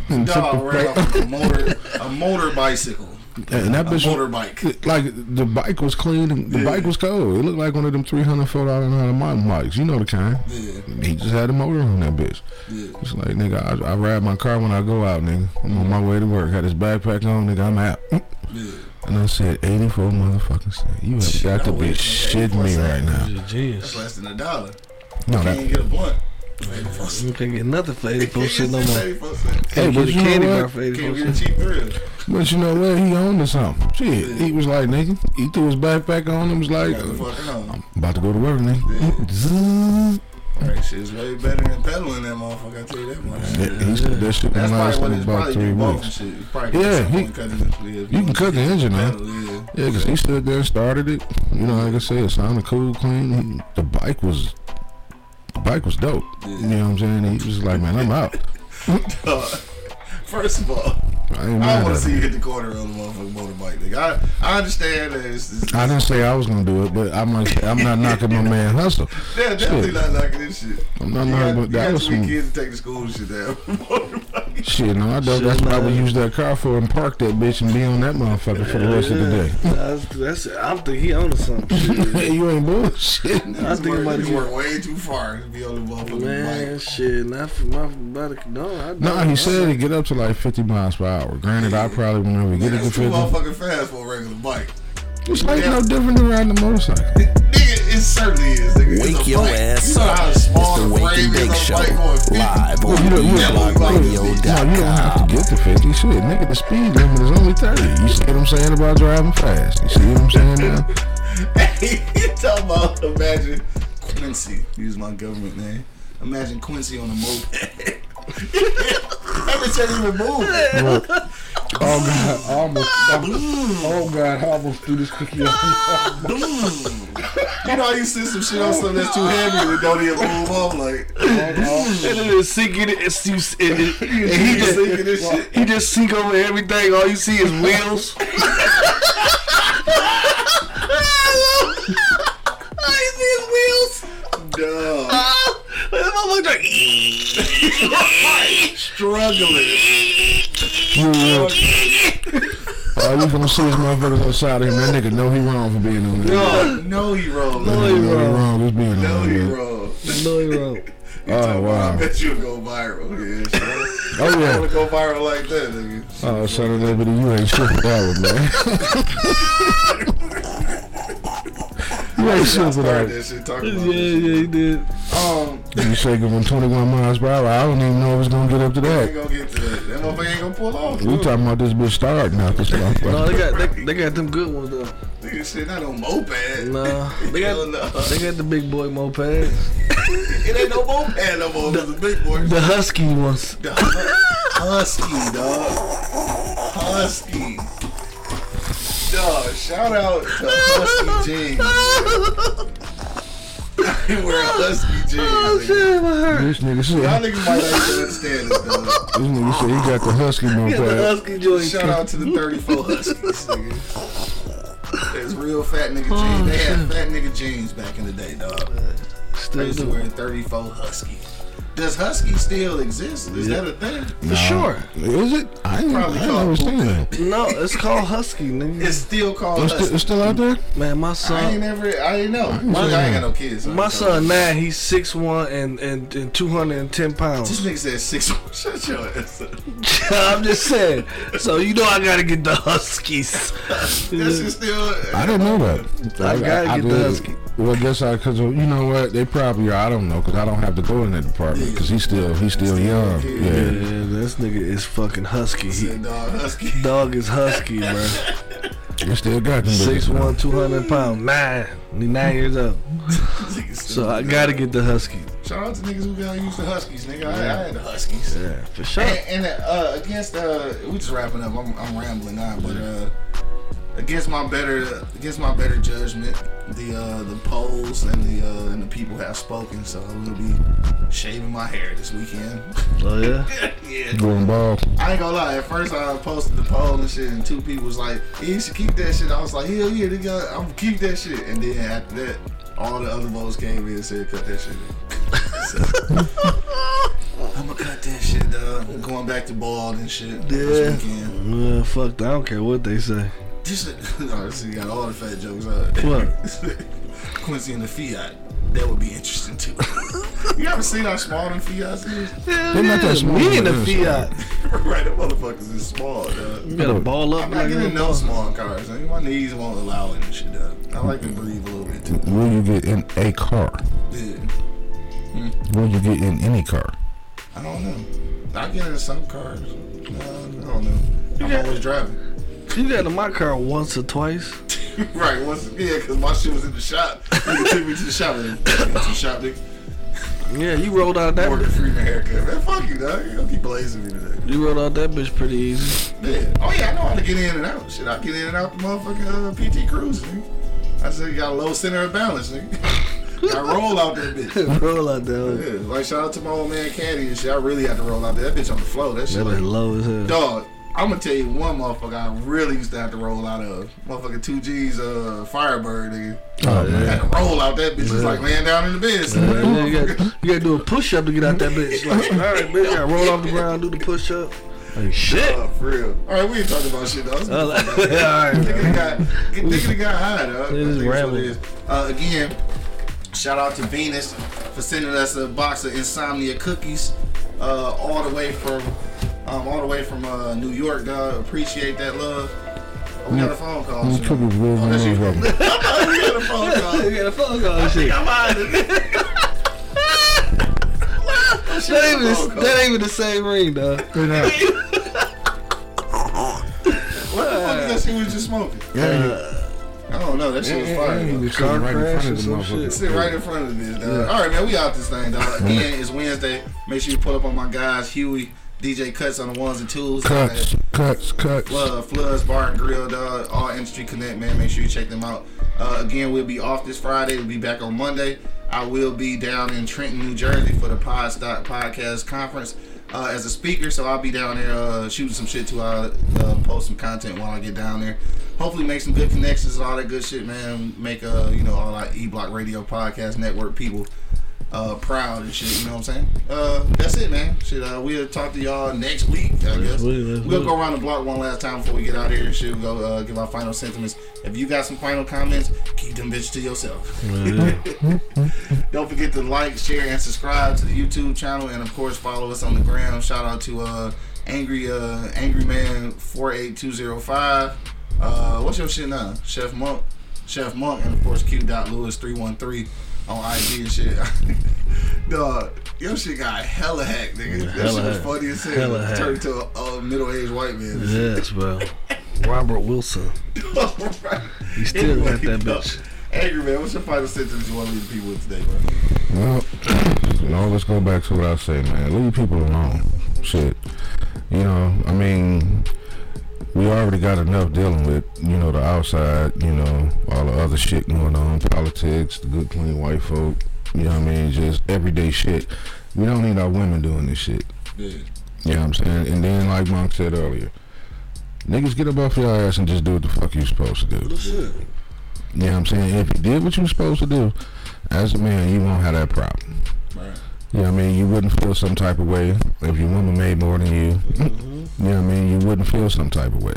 And, Dog ran off a motor, a motor bicycle, and that a bitch, motorbike. like the bike was clean. and The Yeah. bike was cold. It looked like one of them three hundred four dollar mountain bikes. You know the kind. Yeah, He just had a motor on that bitch. yeah. It's like nigga, I, I ride my car when I go out, nigga. I'm on my way to work. Had his backpack on, nigga. I'm out. yeah. And I said, 84 motherfucking cent. You have got to I be shitting me right now. He's a That's genius. less than a dollar. No, Can't that. even get a blunt. You can't get nothing for 84 shit no more. Eighty-four cents. Hey, Can't but get a you candy know bar what? for 84 Can't get a cents. cheap thrill. But you know what? He owned to something. Shit. He was like, nigga, he threw his backpack on and was like, uh. I'm about to go to work, nigga. Zzz. Alright, shit's way better than pedaling that motherfucker. I tell you that much. That, he's, that shit That's probably what it's about three weeks. shit. You probably Yeah, he- cut the engine if You can cut the engine out. pedal, Yeah. Yeah, because he stood there and started it. You know, like I said, it sounded cool, clean. He, the bike was, the bike was dope. You know what I'm saying? He was like, man, I'm out. Dog. First of all, I I want to see you hit the corner on the motherfucking motorbike. Nigga. I I understand that it's, it's I didn't say I was gonna do it, but I'm like, I'm not knocking my man hustle. yeah, definitely Shit. not knocking this shit. I'm not You knocking, got, you that got was too some kids to take to school and shit down. shit. No, I don't. That's what I would use that car for and park that bitch and be on that motherfucker for the rest of the day. That's, that's I'm think he on to something. Shit. You ain't bullshit. I think work, about niggas it. work way too far to be on the motherfucking Man, bike. shit, not for my body. No, I don't. No, he said he get up to like 50 miles per hour. Granted, I probably will never get it to That's too 50. motherfucking fast for a regular bike. It's like Yeah. no different than riding a motorcycle. Nigga, it certainly is. Nigga. It's Wake a your bike. ass you know up. It's the the Wake and is Bake Show bike going 50. live Well, on you don't, you Yeah, don't, well, no, you don't have to get to 50. Shit, nigga, the speed limit is only 30. You see what I'm saying about driving fast? You see what I'm saying now? you talking about imagine Quincy. Use my government name. Imagine Quincy on a moped. Every time you even move. Look. Oh, God. Oh, I Almost. Oh, God. I almost threw this cookie off. You know how you see some shit on something that's too heavy and it don't even move off like And then it's sinking it, it's, you, and, it, and he just sinking this shit. he just sink over everything. All you see is wheels. All you see is wheels. Duh. That motherfucker like, Struggling. All you gonna see is motherfuckers on the side of him. That nigga know he wrong for being on there. No, no, he wrong. No, No, he he wrong. wrong. Just being no, on he there. wrong. no, he wrong. Oh, wow! I bet you'll go viral. Oh, yeah, sure. Oh, I yeah. want to go viral like that, nigga. Oh, son of a bitch, you ain't shit for that one, man. you ain't I shit started that. that shit talking Yeah, about yeah, this shit. he did. Um, You say going 21 miles per hour. I don't even know if it's gonna get up to I ain't that. gonna get to that. That motherfucker ain't gonna pull off. We talking about this bitch starting out this No, they got they, they got them good ones though. Nigga, shit, not on moped. Nah, they got no. they got the big boy mopeds, It ain't no moped no more. It's a big boy. the husky ones. The Husky, dog. Husky. Dog, shout out to Husky jeans. I wear Husky jeans. Oh, nigga. This nigga said, Y'all niggas might not even understand this, dog. this nigga said he got the husky The moped. husky joint. Shout out to the 34 Huskies, nigga. There's real fat nigga jeans. They had oh, fat nigga jeans back in the day, dog. They Still used to wear 34 Husky. Does Husky still exist? Is that a thing? For sure. Is it? I ain't, I Probably ain't called never seen that. No, it's called husky, nigga. It's still called It's Husky. still, it's still out there? Man, my son. I ain't son, never, I ain't know. My, I ain't got no kids. so my don't son now he's six one and, and and two hundred and ten This pounds. nigga said six. Shut your ass up. I'm just saying. So you know I gotta get the huskies. This is still. I didn't know that. I gotta get the husky. Well, I guess I, cause you know what, they probably are. I don't know, cause I don't have to go in that department, cause he's still, he's still young. Yeah, Yeah. this nigga is fucking husky. He, dog husky. dog is husky, bro. He still got them. Six bitches, one, man. two hundred pounds, nine. He nine years old. So I gotta get the husky. Shout out to niggas who got used to huskies, nigga. I, I had the huskies. Yeah, for sure. And, and uh, against uh, we just wrapping up. I'm, I'm rambling now, but uh, against my better against my better judgment, the uh, the polls and the uh, and the people have spoken. So I'm gonna be shaving my hair this weekend. Oh yeah. yeah. Going bald. I ain't gonna lie. At first, I posted the poll and shit, and two people was like, "Yeah, you should keep that shit." I was like, "Hell yeah, nigga, I'm gonna keep that shit." And then after that, all the other votes came in and said, "Cut that shit." So, I'm gonna cut that shit, dog. I'm going back to bald and shit Yeah. this weekend. Yeah, fuck. I don't care what they say. Just, oh, so you got all the fat jokes. Huh? What? Quincy and the Fiat. That would be interesting too. you ever seen how small them Fiats is? They're not that small. Me and the Fiat. right, the motherfuckers is small, dog. You gotta ball up I'm not getting that. no small cars. I mean, my knees won't allow it and shit. Up. I like to breathe a little bit too. Will you get in a car? Yeah. Will you get in any car? I don't know. I get in some cars. No, I don't know. I'm always driving. You got in my car once or twice. right. Once, yeah, because my shit was in the shop. Nigga took me to the shop. And, to the shop, nigga. Yeah, you rolled out that. Morgan bitch. Freeman haircut. Man, fuck you, dog. You gonna keep blazing me today. You rolled out that bitch pretty easy. Yeah. Oh yeah, I know how to get in and out. Shit, I get in and out the motherfucking uh, PT Cruise. Nigga. I said you got a low center of balance, nigga. I roll out that bitch. roll out that. Yeah, like shout out to my old man Caddy and shit. I really had to roll out that bitch on the floor. That shit, That like, low as hell. dog. I'm gonna tell you one motherfucker I really used to have to roll out of. Motherfucking two G's uh Firebird nigga. Oh, I man. had to roll out that bitch. It's like laying down in the bed. So Yeah, you, motherfucker- got, you gotta do a push up to get out that bitch. Like, all right, bitch, you gotta roll off the ground, do the push up. Like, shit. Oh, for real. All right, we ain't talking about shit though. Let's get the fuck out. all right, Nigga got, nigga got high, dog. It is That's rambling. Uh, again, shout out to Venus for sending us a box of insomnia cookies, uh, all the way from, um, all the way from uh, New York, dog. Appreciate that love. Oh, we got a phone call. Them shit. cookies live Oh, on that's you. those levels. We got a phone call. You got a phone call and shit. I'm out of it. That ain't, even, that ain't even the same ring, dog. What the fuck is that shit we was just smoking? Yeah, I don't know. That shit was fire. He though. Car sitting right in crash front or of the some motherfucker. shit. Sit right in front of this, dog. All right, man, we out this thing, dog. Again, it's Wednesday. Make sure you pull up on my guys, Huey, DJ Cuts on the ones and twos. Cuts, cuts, cuts. Flood, Floods Bar and Grill, dog. All Industry Connect, man. Make sure you check them out. Uh, again, we'll be off this Friday. We'll be back on Monday. I will be down in Trenton, New Jersey for the Podstock Podcast Conference uh, as a speaker. So I'll be down there uh, shooting some shit too. I'll uh, post some content while I get down there. Hopefully, make some good connections and all that good shit, man. Make uh, you know, all our E Block Radio Podcast Network people uh, proud and shit. You know what I'm saying? Uh, that's it, man. Shit, uh, we'll talk to y'all next week. I guess we'll go around the block one last time before we get out of here and shit. We'll go uh, give our final sentiments. If you got some final comments, keep them bitches to yourself. Don't forget to like, share, and subscribe to the YouTube channel, and of course follow us on the gram. Shout out to uh, Angry uh, Angry Man four eight two zero five. Uh, what's your shit now? Chef Monk, Chef Monk, and of course Q. Lewis three one three on IG and shit. Dog, your shit got hella hack, nigga. that hella shit was hack. funny as hell. Hella hack. Turned to a, a middle aged white man. Yes, bro. Robert Wilson. He still got that bitch. Angry man, what's your final sentence you want to leave the people with today, bro? Well, you know, let's go back to what I say, man. Leave people alone. Shit. You know, I mean, we already got enough dealing with, you know, the outside, you know, all the other shit going on, politics, the good, clean white folk. You know what I mean? Just everyday shit. We don't need our women doing this shit. Yeah. You know what I'm saying? And then, like Monk said earlier, niggas get up off your ass and just do what the fuck you supposed to do. You know what I'm saying? If you did what you were supposed to do, as a man, you won't have that problem. Right. You know what I mean? You wouldn't feel some type of way if your woman made more than you. Mm-hmm. You know what I mean? You wouldn't feel some type of way.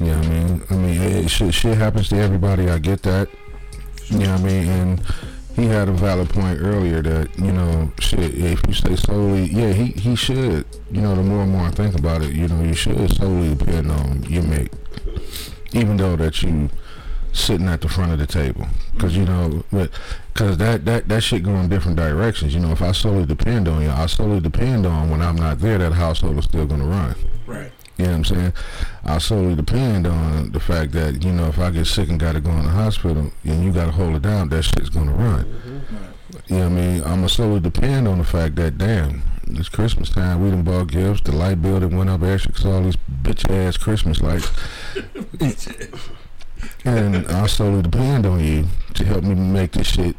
You know what I mean? I mean, it, shit, shit happens to everybody. I get that. You know what I mean? And he had a valid point earlier that, you know, shit, if you stay solely, yeah, he, he should. You know, the more and more I think about it, you know, you should solely depend on your mate. Even though that you sitting at the front of the table. Because, you know, but because that, that, that shit go in different directions. You know, if I solely depend on you, I solely depend on when I'm not there, that household is still going to run. Right. You know what I'm saying? I solely depend on the fact that, you know, if I get sick and got to go in the hospital and you got to hold it down, that shit's going to run. Mm-hmm. You know what I mean? I'm to solely depend on the fact that, damn, it's Christmas time. We done bought gifts. The light bill that went up extra because all these bitch ass Christmas lights. and I solely depend on you to help me make this shit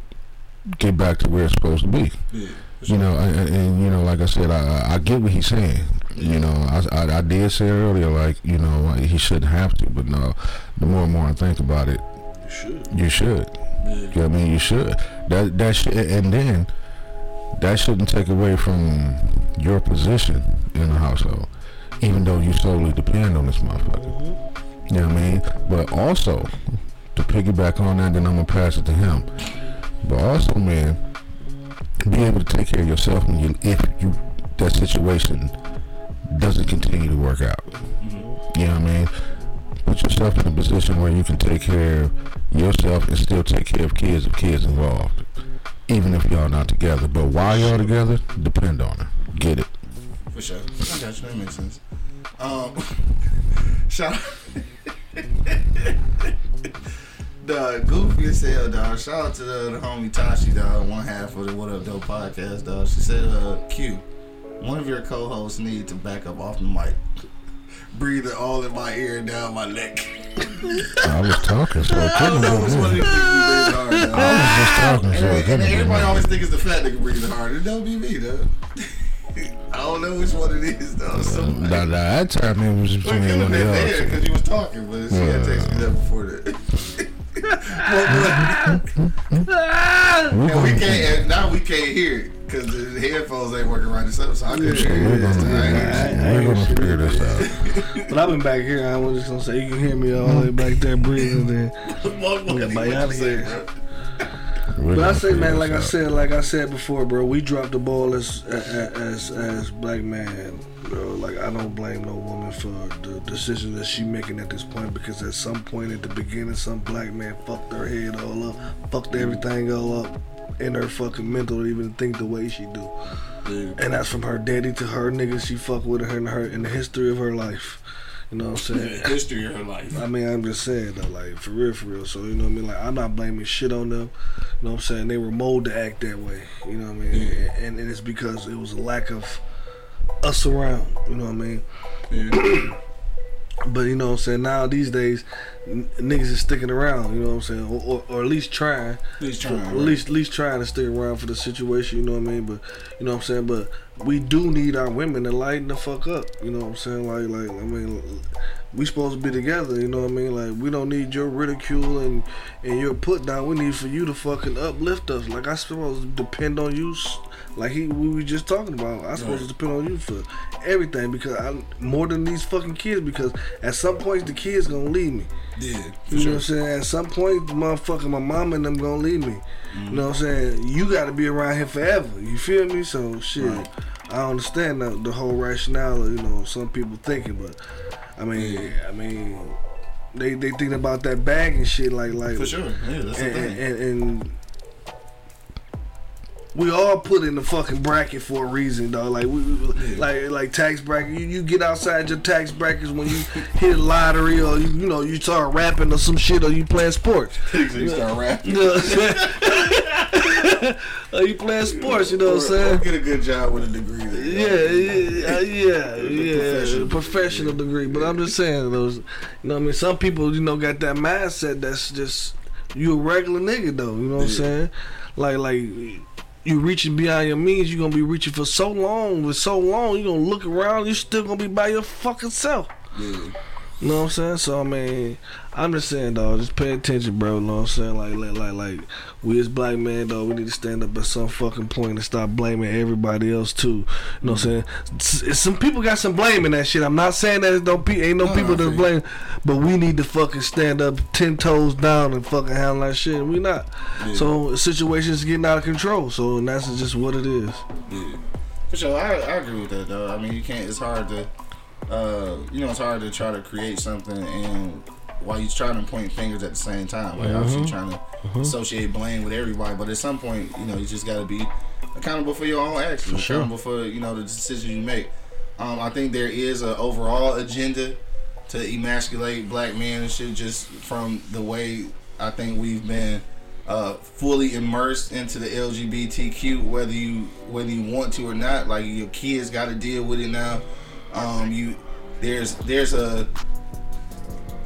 get back to where it's supposed to be. Yeah. You know, and, you know, like I said, I I get what he's saying. You know, I, I, I did say earlier, like you know, he shouldn't have to, but no, the more and more I think about it, You should. you should. You know what I mean? You should. That that sh- and then that shouldn't take away from your position in the household, even though you solely depend on this motherfucker. Mm-hmm. You know what I mean? But also, to piggyback on that, then I'm gonna pass it to him. But also, man, be able to take care of yourself when you if you that situation doesn't continue to work out. Mm-hmm. You know what I mean? Put yourself in a position where you can take care of yourself and still take care of kids if kids involved. Even if y'all not together. But while y'all together, depend on her. Get it. For sure. I got you. That makes sense. Um, shout Dog, goofy as hell, dog. Shout out to the, the homie Tashi, dog. One half of the What Up Dope podcast, dog. She said, uh, Q, one of your co-hosts need to back up off the mic. Breathing all in my ear and down my neck. I was talking, so I couldn't don't know which one of be. these niggas be breathing hard. I was just talking, so and couldn't everybody always think it's the fat nigga breathing hard. It don't be me, though. I don't know which one it is, though. Somebody. That, that time it was Well, between it could one have of been there because you was talking, but she had texted me that before that. Well, We and we can't. And now we can't hear it because the headphones ain't working right. So so I couldn't so hear we're it. gonna, last time. I ain't gonna figure this out. But I've been back here. I was just gonna say you can hear me all the way back there breathing. Then, Motherfucker, Yeah, what you outta say, here. bro? We're but I say, man, like I said, like I said before, bro, we dropped the ball as as as black man, bro. Like I don't blame no woman for the decision that she making at this point because at some point at the beginning, some black man fucked her head all up, fucked everything all up in her fucking mental to even think the way she do. And that's from her daddy to her niggas she fuck with her in her in the history of her life. You know what I'm saying? History of her life. I mean, I'm just saying though, like for real, for real. So you know what I mean? Like I'm not blaming shit on them. You know what I'm saying? They were molded to act that way. You know what I mean? And, and it's because it was a lack of us around. You know what I mean? Yeah. But you know what I'm saying? Now these days, n- niggas is sticking around. You know what I'm saying? Or, or, or at least trying. Please For- try. at least, at least trying to stick around for the situation. You know what I mean? But you know what I'm saying? But we do need our women to lighten the fuck up. You know what I'm saying? Like, like I mean, we supposed to be together. You know what I mean? Like, we don't need your ridicule and and your put down. We need for you to fucking uplift us. Like, I supposed to depend on you. Like he, we were just talking about. I supposed to depend on you for everything because I'm more than these fucking kids. Because at some point the kids gonna leave me. Yeah, You know what I'm saying? At some point, motherfucker, my mom and them gonna leave me. You mm-hmm. know what I'm saying? You gotta be around here forever. You feel me? So shit, Right. I understand the, the whole rationale. Of, you know, some people thinking, but I mean, I mean, they they thinking about that bag and shit like like For sure. Yeah, that's the and, thing. and, and we all put in the fucking bracket for a reason, dog. Like we, we- like like tax bracket. You, you get outside your tax brackets when you hit lottery or you, you know you start rapping or some shit or you playing sports. you start rapping. You know what I'm saying? or you playing sports. You know what I'm saying? Get a good job with a degree. Yeah, yeah, yeah, yeah, professional professional, degree. But I'm just saying those. You know, what I mean, some people, you know, got that mindset that's just you a regular nigga though. You know what I'm saying? Like, like you reaching beyond your means. you're gonna be reaching for so long. for so long, you're gonna look around. you're still gonna be by your fucking self. Yeah. You know what I'm saying? So I mean, I'm just saying, dog, just pay attention, bro. You know what I'm saying? Like, like, like, like, we as black men, dog, we need to stand up at some fucking point and stop blaming everybody else too. You know what I'm saying? Some people got some blame in that shit. I'm not saying that pe- ain't no people that blame, but we need to fucking stand up ten toes down and fucking handle that shit. And we not. Yeah. So situation's getting out of control. So and that's just what it is. Yeah. For sure, I, I agree with that though. I mean, you can't. It's hard to, uh, you know, it's hard to try to create something and while you're trying to point fingers at the same time. Like obviously you're trying to associate blame with everybody, but at some point, you know, you just got to be accountable for your own actions, sure. accountable for you know the decisions you make. Um, I think there is an overall agenda to emasculate black men and shit, just from the way I think we've been uh, fully immersed into the LGBTQ, whether you whether you want to or not. Like your kids got to deal with it now. Um, you there's there's a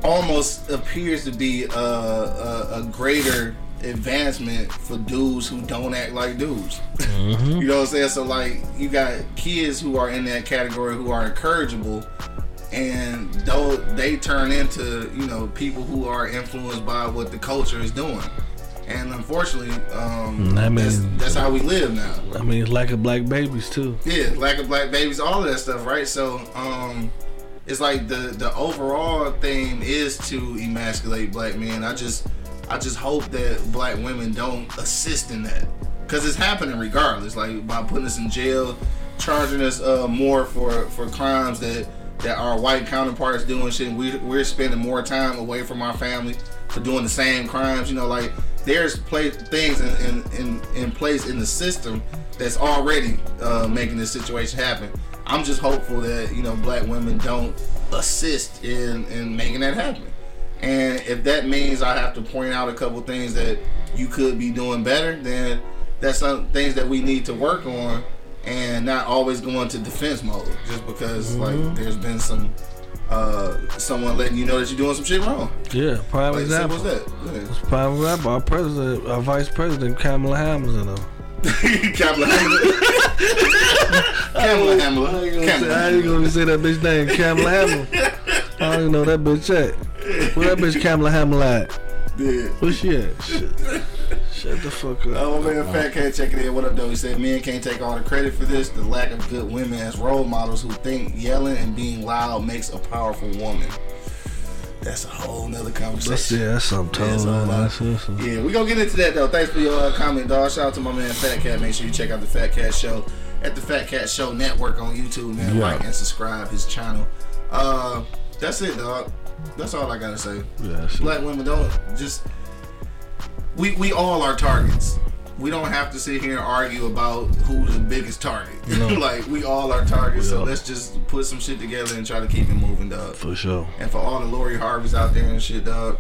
almost appears to be a, a, a greater advancement for dudes who don't act like dudes. you know what I'm saying? So like you got kids who are in that category who are encourageable and though they turn into, you know, people who are influenced by what the culture is doing. And unfortunately, um, I mean- that's, that's how we live now. I mean, lack of black babies too. Yeah, lack of black babies, all of that stuff, right? So, um, it's like the the overall theme is to emasculate black men. I just I just hope that black women don't assist in that because it's happening regardless. Like by putting us in jail, charging us uh, more for for crimes that that our white counterparts doing shit. We we're spending more time away from our family for doing the same crimes. You know, like there's play things in in, in, in place in the system that's already uh, making this situation happen. I'm just hopeful that you know black women don't assist in in making that happen. And if that means I have to point out a couple things that you could be doing better, then that's some things that we need to work on and not always go into defense mode just because Mm-hmm. like there's been some uh someone letting you know that you're doing some shit wrong. Yeah, prime Like example. as that. Yeah. Prime example. Our president, our vice president, Kamala Harris, know. Kamala Hamler. Kamala Hamler. I ain't gonna say that bitch name, Kamala Hammer. I don't even know that bitch at. Where that bitch Kamala Hammer at? Yeah. Where she at? Shit. Shut the fuck up. Oh man, Fat Cat checking in. What up, though? He said men can't take all the credit for this. The lack of good women as role models who think yelling and being loud makes a powerful woman. That's a whole nother conversation. That's, yeah, that's something Yeah, total. That's, that's, Yeah, we gonna get into that though. Thanks for your uh, comment, dog. Shout out to my man Fat Cat. Make sure you check out the Fat Cat Show at the Fat Cat Show Network on YouTube, man. Yeah. Like and subscribe his channel. Uh, that's it, dog. That's all I gotta say. yeah. Black women don't just. We we all are targets. We don't have to sit here and argue about who's the biggest target. No. like we all are targets. So let's just put some shit together and try to keep it moving, dog. For sure. And for all the Lori Harveys out there and shit, dog,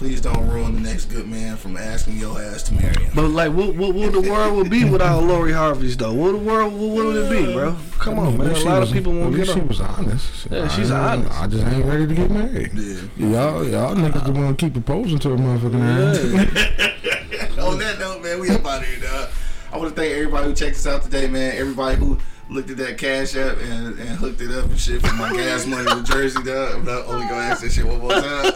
please don't ruin the next good man from asking your ass to marry him. But like, what, what, what the world would be without Lori Harvey's though? What the world, what, what would it be, bro? Come on, man. A lot was- of people won't get She on. was honest. Yeah, she's I, honest. I just ain't ready to get married. Yeah. Y'all, y'all niggas the one keep proposing to a motherfucking ass. On that note, man, we up out of here, dog. I want to thank everybody who checked us out today, man. Everybody who looked at that cash app and, and hooked it up and shit for my gas money to Jersey, dog. I'm not only gonna ask that shit one more time.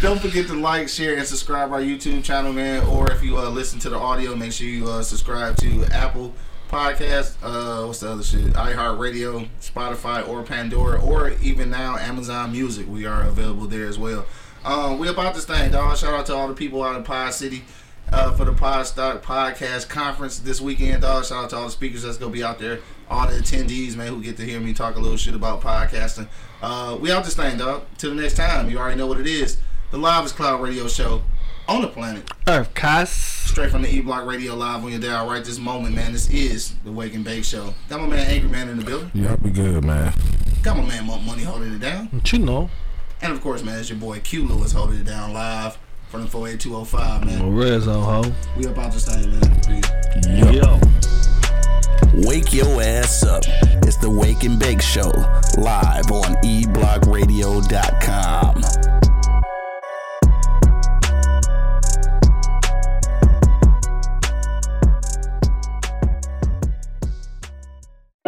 Don't forget to like, share, and subscribe our YouTube channel, man. Or if you uh, listen to the audio, make sure you uh, subscribe to Apple Podcast. Uh, what's the other shit? iHeartRadio, Spotify, or Pandora, or even now Amazon Music. We are available there as well. Um, we about this thing, dog. Shout out to all the people out in Pod City uh, for the Podstock Podcast Conference this weekend, dog. Shout out to all the speakers that's gonna be out there, all the attendees, man, who get to hear me talk a little shit about podcasting. Uh, we out this thing, dog. Till the next time, you already know what it is. The Live Cloud Radio Show on the planet, Earth, Cas. straight from the E Block Radio Live on your dial right this moment, man. This is the Wake and Bake Show. Got my man Angry Man in the building. Y'all be good, man. Got my man Monk Money holding it down. What you know? And of course, man, it's your boy Q Lewis holding it down live from the 48205, man. A red zone, ho. We about this thing, man. Peace. Yo. Wake your ass up. It's the Wake and Bake Show, live on eblockradio.com.